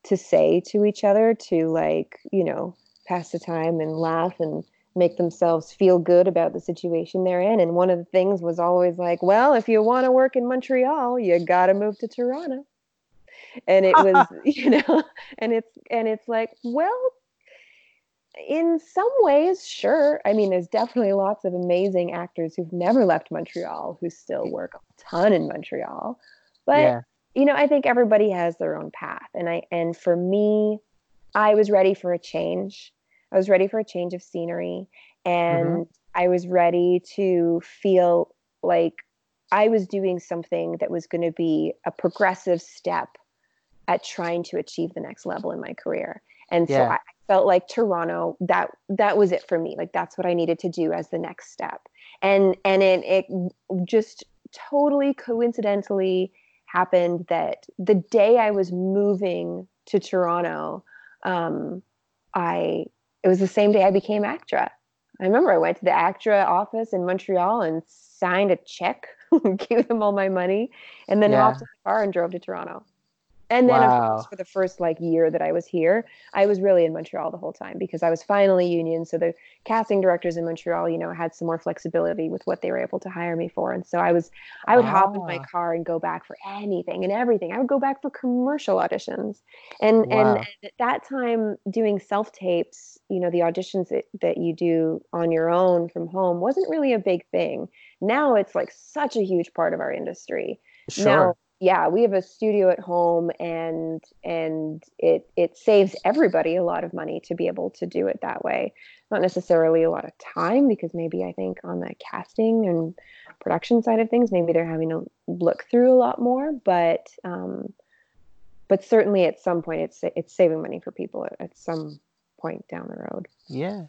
to say to each other to like you know pass the time and laugh and make themselves feel good about the situation they're in. And one of the things was always like well if you want to work in montreal you got to move to toronto. And it was you know and it's and it's like well in some ways sure. I mean there's definitely lots of amazing actors who've never left montreal who still work a ton in montreal. But yeah you know, I think everybody has their own path. And I and for me, I was ready for a change. I was ready for a change of scenery and mm-hmm. I was ready to feel like I was doing something that was going to be a progressive step at trying to achieve the next level in my career. And yeah. so I felt like Toronto that that was it for me. Like that's what I needed to do as the next step. And and it, it just totally coincidentally happened that the day I was moving to Toronto, um, I it was the same day I became ACTRA. I remember I went to the ACTRA office in Montreal and signed a check, gave them all my money, and then yeah. hopped in the car and drove to Toronto. And then, wow. of course, for the first like year that I was here, I was really in Montreal the whole time because I was finally union. So the casting directors in Montreal, you know, had some more flexibility with what they were able to hire me for. And so I was, I would hop in my ah. car and go back for anything and everything. I would go back for commercial auditions, and wow. and at that time, doing self tapes, you know, the auditions that, that you do on your own from home wasn't really a big thing. Now it's like such a huge part of our industry. Sure. Now yeah, we have a studio at home and and it it saves everybody a lot of money to be able to do it that way. Not necessarily a lot of time because maybe I think on the casting and production side of things, maybe they're having to look through a lot more, but um, but certainly at some point it's it's saving money for people at, at some point down the road. Yeah.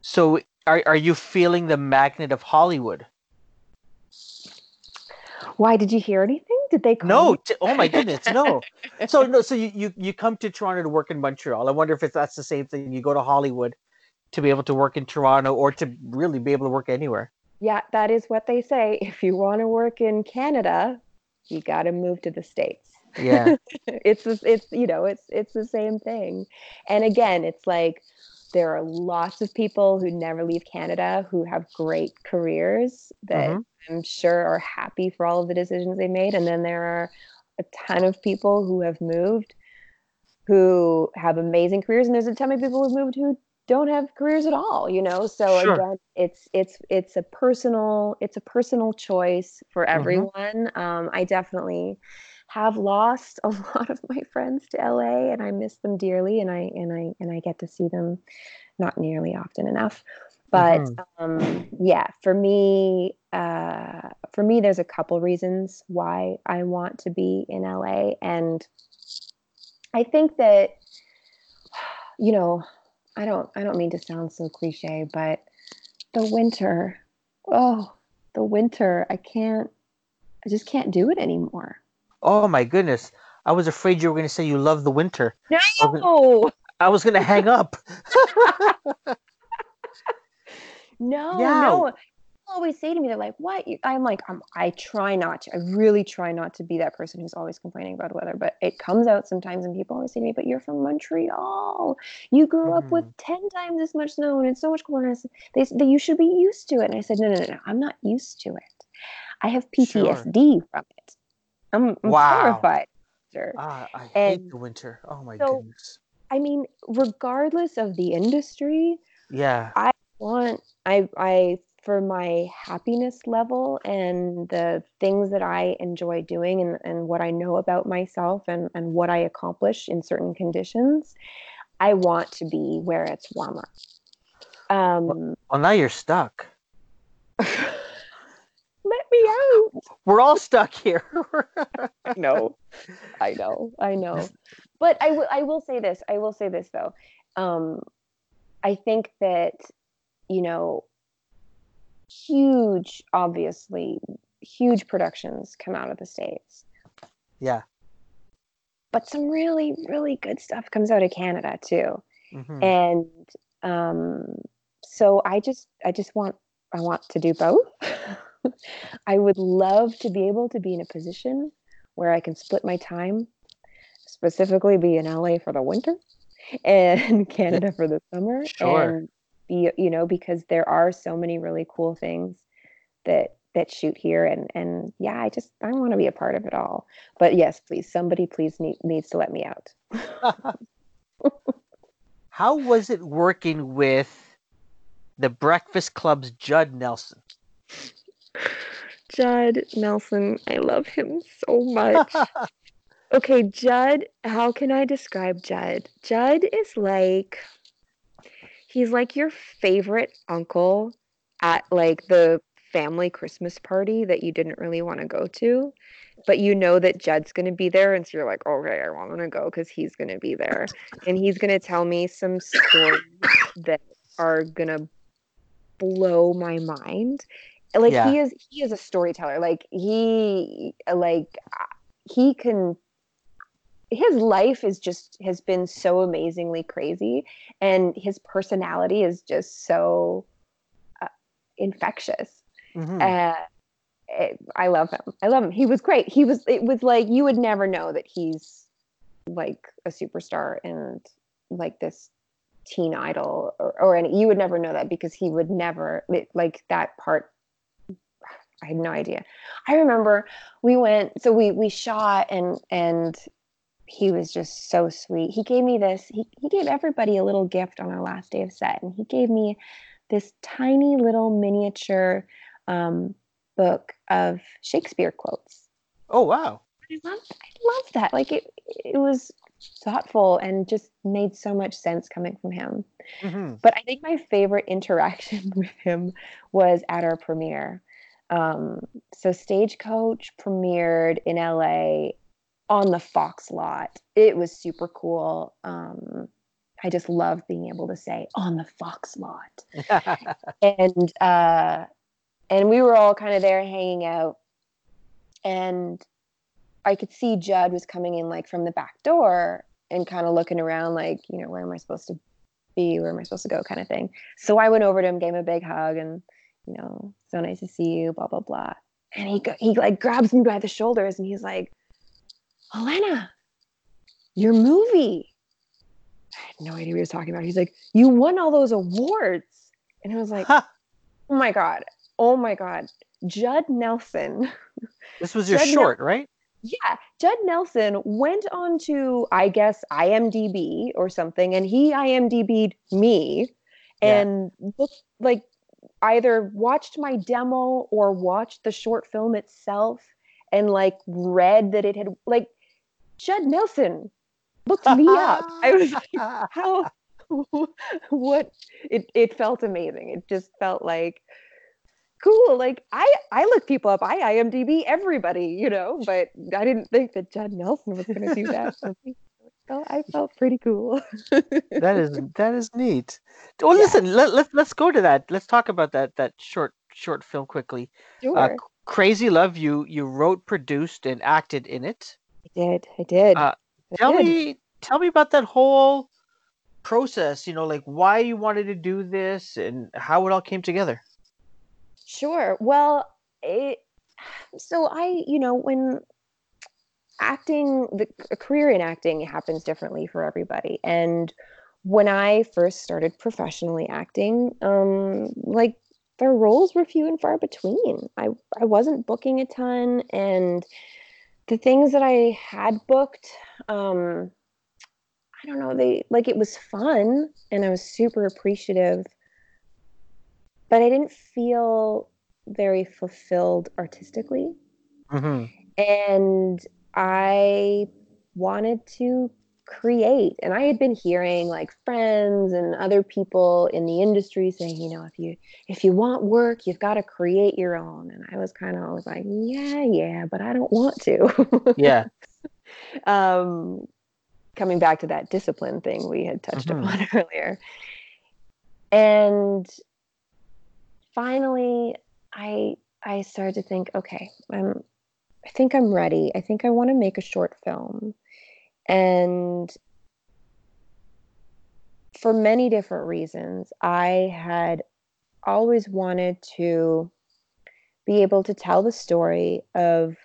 So are are you feeling the magnet of Hollywood? Why did you hear anything? Did they call No. t- oh my goodness, no. So no. So you, you you come to Toronto to work in Montreal. I wonder if it's that's the same thing. You go to Hollywood to be able to work in Toronto, or to really be able to work anywhere. Yeah, that is what they say. If you want to work in Canada, you got to move to the states. Yeah. it's it's you know it's it's the same thing and again it's like there are lots of people who never leave canada who have great careers that Mhm. i'm sure are happy for all of the decisions they made and then there are a ton of people who have moved who have amazing careers and there's a ton of people who've moved who don't have careers at all you know so Sure. again it's it's it's a personal it's a personal choice for Mhm. everyone um, i definitely have lost a lot of my friends to LA and I miss them dearly and I and I and I get to see them not nearly often enough. But Mhm. um yeah, for me uh for me there's a couple reasons why I want to be in LA and I think that you know, I don't I don't mean to sound so cliche, but the winter, oh, the winter, I can't I just can't do it anymore. Oh my goodness. I was afraid you were going to say you love the winter. No. I was going to hang up. No, Yeah. no. People always say to me, they're like, "What?" I'm like, I'm, I try not to. I really try not to be that person who's always complaining about weather, but it comes out sometimes, and people always say to me, "But you're from Montreal. You grew up with mm-hmm. ten times as much snow, and it's so much colder." And I they said, "You should be used to it." And I said, "No, no, no, no. I'm not used to it. I have Sure. PTSD from it. I'm, I'm Wow. terrified." Ah, I hate the winter. Oh my so- goodness. I mean, regardless of the industry, Yeah. I want I I for my happiness level and the things that I enjoy doing and, and what I know about myself and, and what I accomplish in certain conditions, I want to be where it's warmer. Um, Well, now you're stuck. let me out. We're all stuck here. I know. I know. I know. But I will I will say this. I will say this though. Um I think that you know huge obviously huge productions come out of the states. yeah. But some really really good stuff comes out of Canada too. Mhm. And um so I just I just want I want to do both. I would love to be able to be in a position where I can split my time, specifically be in LA for the winter and Canada for the summer. Sure. And be, you know, because there are so many really cool things that that shoot here and and yeah, I just I want to be a part of it all. But yes, please, somebody please need, needs to let me out. How was it working with the Breakfast Club's Judd Nelson? Judd Nelson, I love him so much. okay, Judd, how can I describe Judd? Judd is like he's like your favorite uncle at like the family Christmas party that you didn't really want to go to, but you know that Judd's going to be there and so you're like, "Okay, I want to go cuz he's going to be there." And he's going to tell me some stories that are going to blow my mind. Like Yeah. he is he is a storyteller. Like he like he can his life is just has been so amazingly crazy and his personality is just so uh, infectious Mhm. uh, it, i love him i love him he was great he was it was like you would never know that he's like a superstar and like this teen idol or, or any you would never know that because he would never it- like that part i had no idea i remember we went so we we shot and and he was just so sweet he gave me this he, he gave everybody a little gift on our last day of set and he gave me this tiny little miniature um, book of shakespeare quotes oh wow. I love I love that. Like it it was thoughtful and just made so much sense coming from him. hmm But I think my favorite interaction with him was at our premiere. Um, so Stagecoach premiered in LA on the Fox lot. It was super cool. Um, I just love being able to say on the Fox lot and uh and we were all kind of there hanging out and I could see Judd was coming in like from the back door and kind of looking around, like, you know, where am I supposed to be? Where am I supposed to go? Kind of thing. So I went over to him, gave him a big hug, and, you know, so nice to see you, blah, blah, blah. And he, he like grabs me by the shoulders and he's like, Helena, your movie. I had no idea what he was talking about. He's like, You won all those awards. And I was like, Oh my God. Oh my God. Judd Nelson. This was your Judd short, Nel- right? Yeah, Judd Nelson went on to, I guess, IMDb or something, and he IMDb'd me yeah. and looked like either watched my demo or watched the short film itself and like read that it had like Judd Nelson looked me up. I was like, how what it it felt amazing. It just felt like cool. Like I I look people up. I IMDb everybody, you know, but I didn't think that Judd Nelson was going to do that. So I felt pretty cool. that is that is neat. Well, yeah. listen, let, let's let's go to that. Let's talk about that that short short film quickly. Uh, sure. Uh, Crazy Love, you you wrote, produced, and acted in it. I did. I did. Uh, I tell did. me tell me about that whole process. You know, like why you wanted to do this and how it all came together. Sure. Well, it, so I, you know, when acting, the a career in acting happens differently for everybody. And when I first started professionally acting, um, like the roles were few and far between. I, I wasn't booking a ton and the things that I had booked, um, I don't know, they like it was fun and I was super appreciative but I didn't feel very fulfilled artistically. Mm-hmm. And I wanted to create and i had been hearing like friends and other people in the industry saying you know if you if you want work you've got to create your own. And i was kind of always like yeah yeah but i don't want to. Yeah. Um coming back to that discipline thing we had touched mm-hmm. upon earlier. And finally I I started to think, okay, I'm I think I'm ready. I think I want to make a short film. And for many different reasons, I had always wanted to be able to tell the story of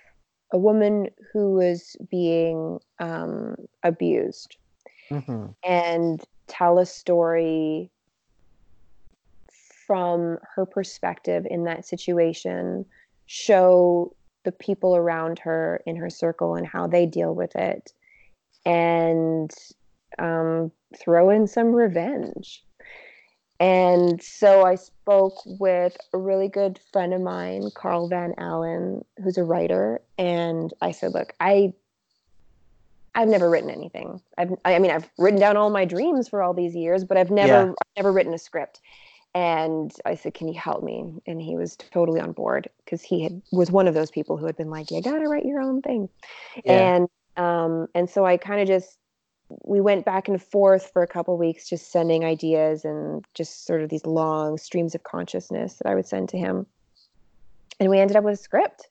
a woman who was being um, abused mm-hmm. and tell a story from her perspective in that situation, show the people around her in her circle and how they deal with it, and um, throw in some revenge. And so I spoke with a really good friend of mine, Carl Van Allen, who's a writer, and I said, "Look, I I've never written anything. I've I mean I've written down all my dreams for all these years, but I've never yeah. I've never written a script and I said, "Can you help me?" And he was totally on board because he had was one of those people who had been like, "You gotta write your own thing," yeah. and um, and so I kind of just we went back and forth for a couple weeks, just sending ideas and just sort of these long streams of consciousness that I would send to him, and we ended up with a script.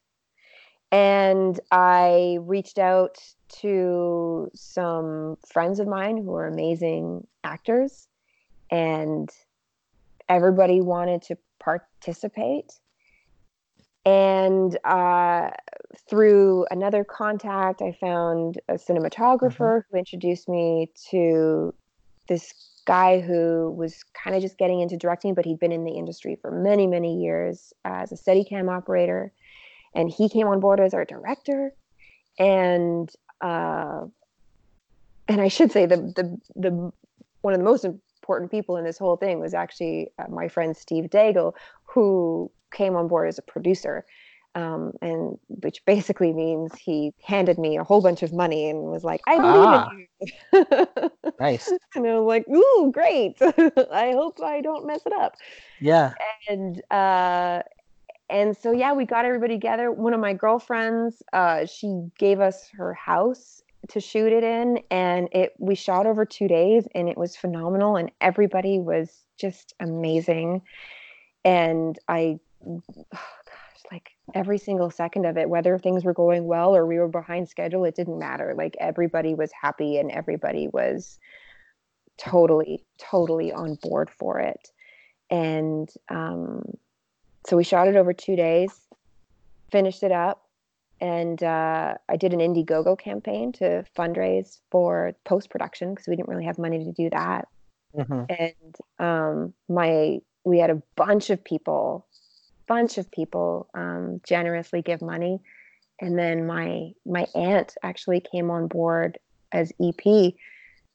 And I reached out to some friends of mine who are amazing actors, and everybody wanted to participate. And uh, through another contact, I found a cinematographer mm-hmm. who introduced me to this guy who was kind of just getting into directing, but he'd been in the industry for many, many years as a Steadicam operator. And he came on board as our director. And uh, and I should say the the the one of the most important people in this whole thing was actually uh, my friend Steve Daigle, who came on board as a producer. Um, and which basically means he handed me a whole bunch of money and was like, "I believe ah, in you." nice. And I was like, "Ooh, great! I hope I don't mess it up." Yeah. And uh, and so yeah, we got everybody together. One of my girlfriends, uh, she gave us her house to shoot it in and it we shot over 2 days and it was phenomenal and everybody was just amazing and I gosh like every single second of it, whether things were going well or we were behind schedule, it didn't matter. Like everybody was happy and everybody was totally, totally on board for it. And um, so we shot it over two days, finished it up, and uh, I did an Indiegogo campaign to fundraise for post production because we didn't really have money to do that. Mm-hmm. And um, my we had a bunch of people, bunch of people um, generously give money, and then my my aunt actually came on board as EP,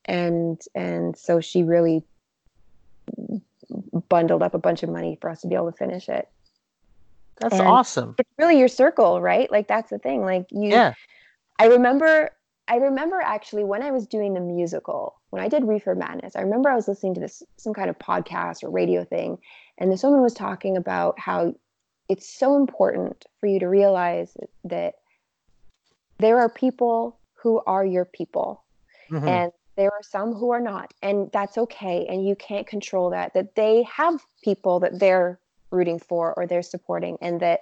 and and so she really bundled up a bunch of money for us to be able to finish it. That's and awesome. It's really your circle, right? Like that's the thing. Like you Yeah. I remember I remember actually when I was doing the musical, when I did Reefer Madness, I remember I was listening to this some kind of podcast or radio thing, and this woman was talking about how it's so important for you to realize that there are people who are your people. Mm-hmm. And there are some who are not, and that's okay. And you can't control that. That they have people that they're rooting for or they're supporting, and that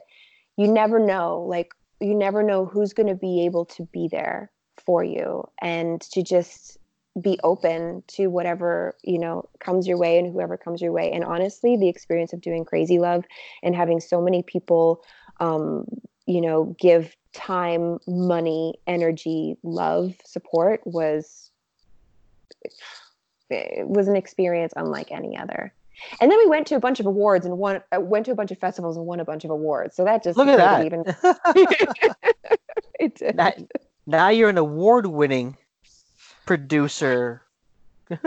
you never know, like, you never know who's going to be able to be there for you and to just be open to whatever you know comes your way and whoever comes your way. And honestly the experience of doing crazy love and having so many people um you know give time money energy love support was it was an experience unlike any other and then we went to a bunch of awards and won uh, went to a bunch of festivals and won a bunch of awards. So that just look at that. even it did. Now, now you're an award winning producer.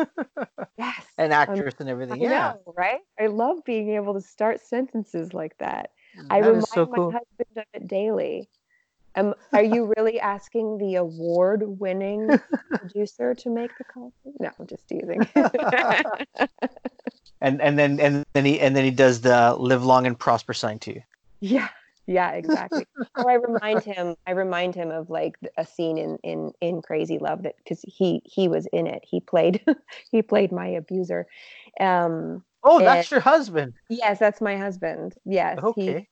Yes. An actress um, and everything I yeah. know, right? I love being able to start sentences like that, that i remind so cool. my husband of it daily um, are you really asking the award winning producer to make the coffee no i'm just teasing. And and then and then he and then he does the live long and prosper sign to you yeah yeah exactly. Or i remind him i remind him of like a scene in in in crazy love that because he he was in it. He played he played my abuser um oh that's your husband. Yes that's my husband. Yes okay.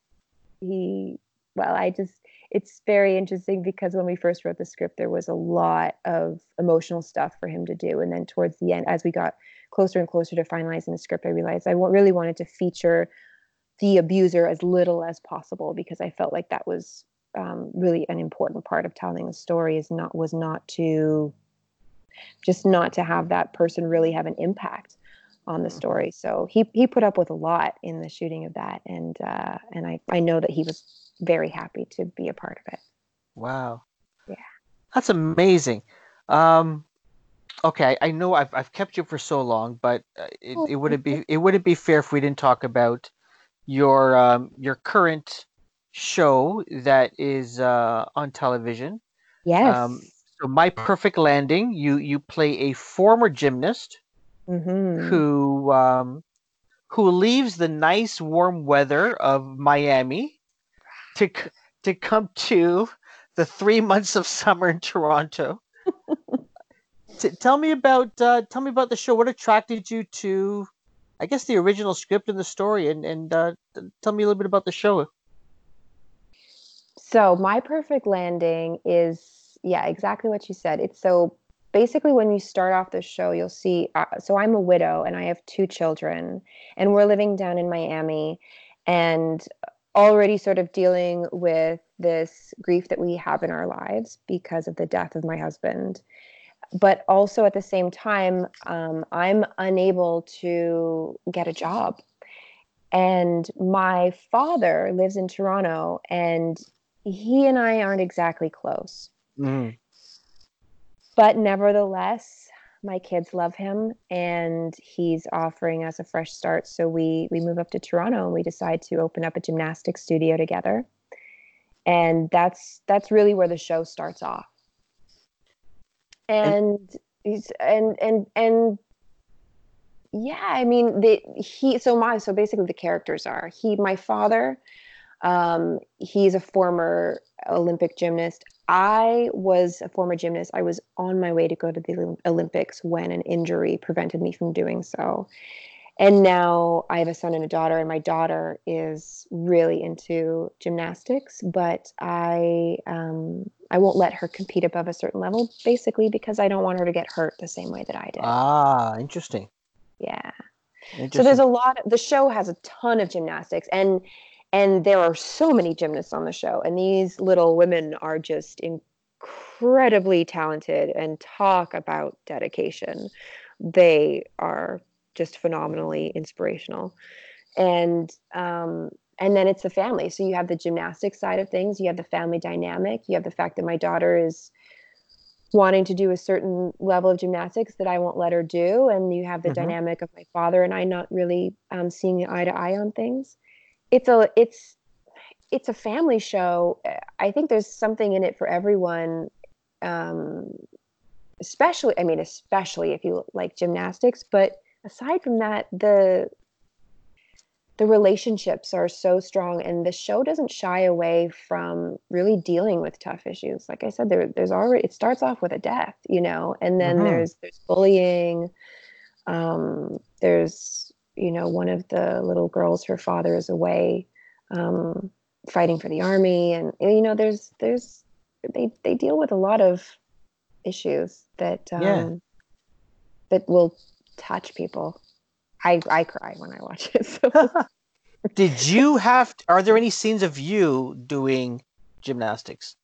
he, he well i just it's very interesting because when we first wrote the script there was a lot of emotional stuff for him to do. And then towards the end as we got closer and closer to finalizing the script i realized i really wanted to feature the abuser as little as possible because I felt like that was um, really an important part of telling the story is not was not to just not to have that person really have an impact on the story. So he he put up with a lot in the shooting of that, and uh, and I I know that he was very happy to be a part of it. Wow. Yeah. That's amazing. Um, okay, I know I've I've kept you for so long, but uh, it, oh, it wouldn't be it wouldn't be fair if we didn't talk about your um, your current show that is uh, on television. Yes. Um, so my perfect landing. You you play a former gymnast mm-hmm. who um, who leaves the nice warm weather of Miami to to come to the three months of summer in Toronto. T- tell me about uh, tell me about the show. What attracted you to I guess the original script and the story, and and uh, tell me a little bit about the show. So my perfect landing is yeah, exactly what you said. It's so basically when you start off the show, you'll see. Uh, so I'm a widow and I have two children, and we're living down in Miami, and already sort of dealing with this grief that we have in our lives because of the death of my husband but also at the same time, um, I'm unable to get a job. And my father lives in Toronto, and he and I aren't exactly close. Mm. But nevertheless, my kids love him, and he's offering us a fresh start. So we we move up to Toronto, and we decide to open up a gymnastics studio together. And that's that's really where the show starts off and he's and and and yeah i mean the he so my so basically the characters are he my father um he's a former olympic gymnast i was a former gymnast i was on my way to go to the olympics when an injury prevented me from doing so and now I have a son and a daughter, and my daughter is really into gymnastics, but I um, I won't let her compete above a certain level, basically because I don't want her to get hurt the same way that I did. Ah, interesting. Yeah. interesting. So there's a lot. Of, The show has a ton of gymnastics, and and there are so many gymnasts on the show, and these little women are just incredibly talented and talk about dedication. They are just phenomenally inspirational. And um, and then it's the family. So you have the gymnastics side of things, you have the family dynamic, you have the fact that my daughter is wanting to do a certain level of gymnastics that I won't let her do, and you have the mm-hmm. dynamic of my father and I not really um, seeing eye to eye on things. It's a it's it's a family show. I think there's something in it for everyone. Um, especially, I mean, especially if you like gymnastics, but aside from that, the the relationships are so strong and the show doesn't shy away from really dealing with tough issues like i said there, there's already it starts off with a death you know and then mm-hmm. there's there's bullying um, there's you know one of the little girls her father is away um, fighting for the army and you know there's there's they they deal with a lot of issues that um, yeah. that will touch people. I I cry when I watch it. So. Did you have? To, are there any scenes of you doing gymnastics?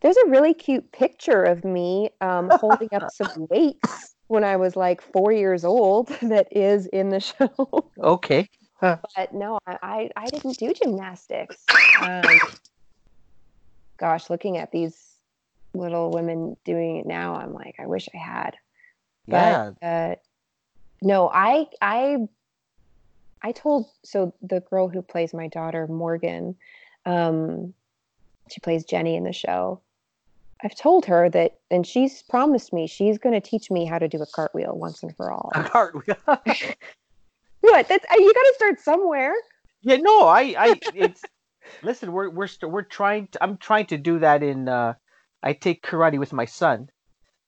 There's a really cute picture of me um, holding up some weights when I was like four years old. That is in the show. Okay. Huh. But no, I, I didn't do gymnastics. Um, gosh, looking at these little women doing it now, I'm like, I wish I had. Yeah. But uh, no, I I I told so the girl who plays my daughter Morgan, um, she plays Jenny in the show. I've told her that, and she's promised me she's going to teach me how to do a cartwheel once and for all. A cartwheel. what? That's you got to start somewhere. Yeah, no, I, I, it's. listen, we're we're we we're trying. To, I'm trying to do that in. uh I take karate with my son,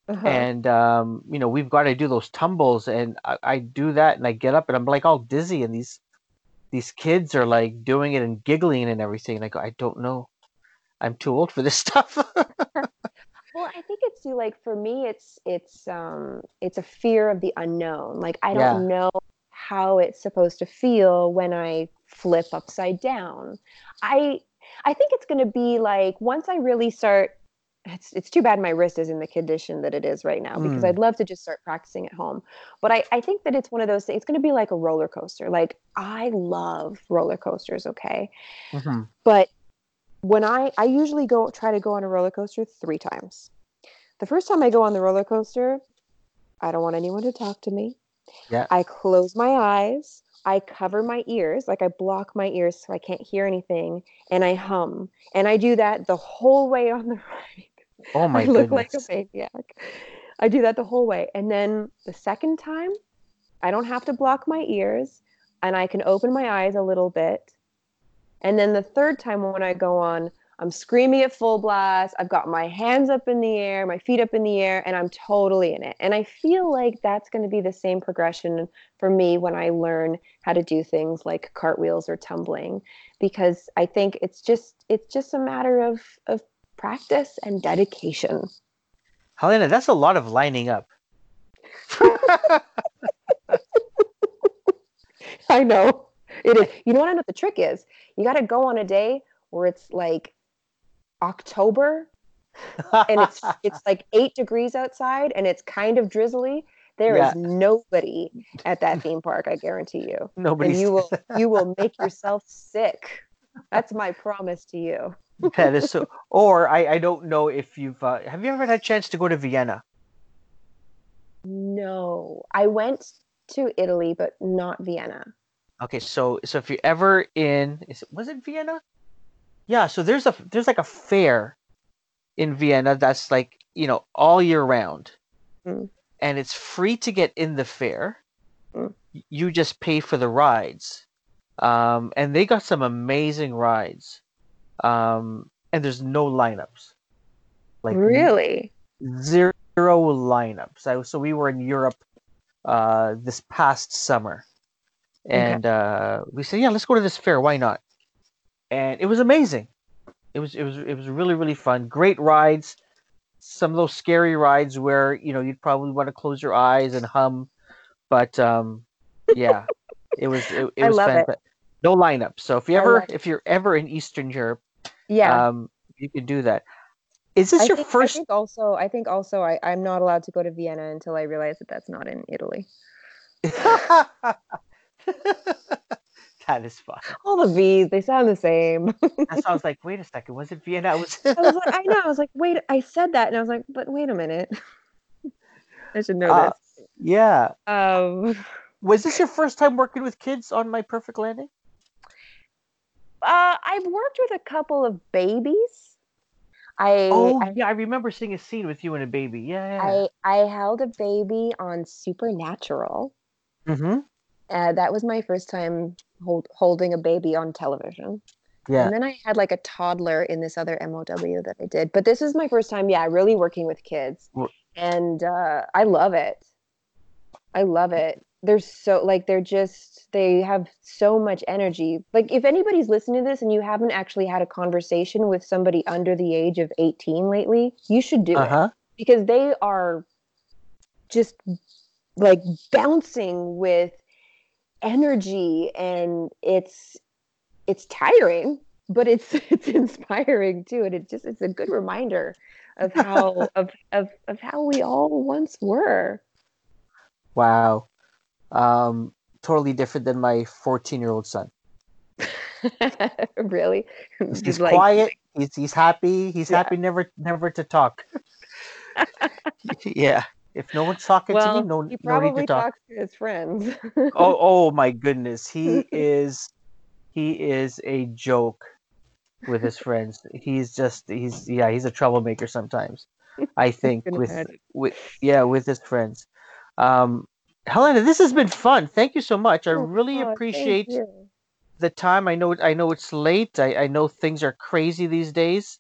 uh-huh. and um, you know we've got to do those tumbles, and I, I, do that, and I get up, and I'm like all dizzy, and these these kids are like doing it and giggling and everything, and I go, I don't know, I'm too old for this stuff. well i think it's like for me it's it's um it's a fear of the unknown like i don't yeah. know how it's supposed to feel when i flip upside down i i think it's going to be like once i really start it's it's too bad my wrist is in the condition that it is right now because mm. I'd love to just start practicing at home. But I, I think that it's one of those things, it's gonna be like a roller coaster. Like I love roller coasters, okay? Mm-hmm. But when I I usually go try to go on a roller coaster three times. The first time I go on the roller coaster, I don't want anyone to talk to me. Yeah. I close my eyes. I cover my ears, like I block my ears so I can't hear anything, and I hum. And I do that the whole way on the ride. Oh my I look like a maniac. I do that the whole way. And then the second time, I don't have to block my ears and I can open my eyes a little bit. And then the third time when I go on, I'm screaming at full blast. I've got my hands up in the air, my feet up in the air, and I'm totally in it. And I feel like that's going to be the same progression for me when I learn how to do things like cartwheels or tumbling because I think it's just it's just a matter of of practice and dedication. Helena, that's a lot of lining up. I know. It is. You know what I know the trick is? You got to go on a day where it's like October and it's it's like 8 degrees outside and it's kind of drizzly. There yeah. is nobody at that theme park, I guarantee you. Nobody. And you will you will make yourself sick. That's my promise to you that is so. Or I, I don't know if you've uh, have you ever had a chance to go to Vienna? No, I went to Italy, but not Vienna. Okay, so so if you're ever in, is it, was it Vienna? Yeah, so there's a there's like a fair in Vienna that's like you know all year round, mm. and it's free to get in the fair. Mm. You just pay for the rides, um, and they got some amazing rides um, and there's no lineups. Like really zero lineups. I, so we were in Europe uh, this past summer, and uh, we said, "Yeah, let's go to this fair. Why not?" And it was amazing. It was it was it was really really fun. Great rides. Some of those scary rides where you know you'd probably want to close your eyes and hum, but um, yeah, it was it, it I was love it. No lineup. So if you ever if you're ever in Eastern Europe, Yeah. um, you can do that. Is this I your think, I first? think also I think also I, I'm not allowed to go to Vienna until I realize that that's not in Italy. that is fun. All the V's, they sound the same. i was like. Wait a second. Was it Vienna? I was. I was like, I know. I was like, wait, I said that, and I was like, but wait a minute. I should know Uh, yeah. Um, Was this your first time working with kids on My Perfect Landing? uh, I've worked with a couple of babies. I Oh, I, yeah. I remember seeing a scene with you and a baby. Yeah. yeah. I I held a baby on Supernatural. mm-hmm. Uh, that was my first time hold, holding a baby on television. Yeah. And then I had like a toddler in this other MOW that I did. But this is my first time, yeah, really working with kids. And uh, I love it. I love it. They're so, like, they're just, they have so much energy. Like, if anybody's listening to this and you haven't actually had a conversation with somebody under the age of 18 lately, you should do Uh it because they are just like bouncing with energy and it's it's tiring but it's it's inspiring too and it just it's a good reminder of how of, of of how we all once were Wow. Um, totally different than my 14 year old son. really He's, he's like- quiet. He's he's happy. He's Yeah. happy never never to talk. yeah. If no one's talking well to me, no, he no need probably to talk. talks to his friends. Oh oh my goodness. He is he is a joke with his friends. He's just he's yeah he's a troublemaker sometimes i think with imagine. with yeah with his friends. Um helena this has been fun. Thank you so much. I really Oh, thank appreciate the time. I know i know it's late. I, I know things are crazy these days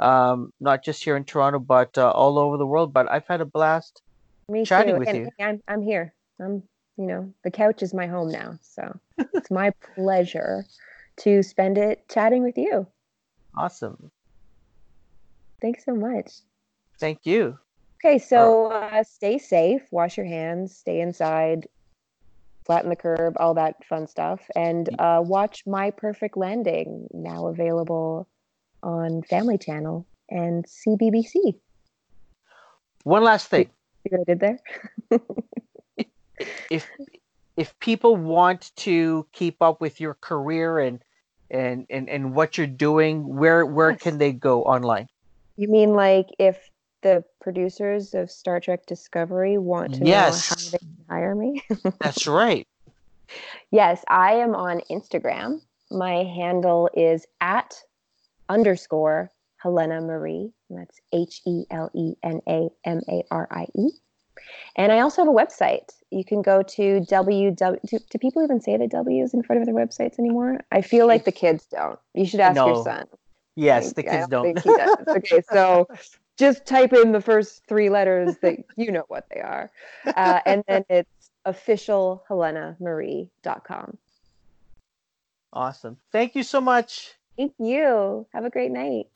um not just here in toronto but uh, all over the world but i've had a blast Me chatting too. with and you. hey, I'm I'm here. I'm you know the couch is my home now, so it's my pleasure to spend it chatting with you. awesome Thanks so much. thank you Okay, so uh, stay safe, wash your hands, stay inside, flatten the curb, all that fun stuff, and uh, watch My Perfect Landing now available on Family Channel and CBBC. one last thing See what I did there? if if people want to keep up with your career and and and, and what you're doing where where Yes. can they go online You mean like if the producers of Star Trek Discovery want to know how they can hire me? that's right yes, I am on Instagram. My handle is at underscore Helena Marie. And That's H E L E N A M A R I E. And I also have a website. You can go to www. Do, do people even say the W's in front of their websites anymore? I feel like the kids don't. You should ask No. your son. yes the Like, kids don't, think he does. Okay, so just type in the first three letters that you know what they are. Uh, and then it's officialhelenamarie.com. awesome thank you so much Thank you. Have a great night.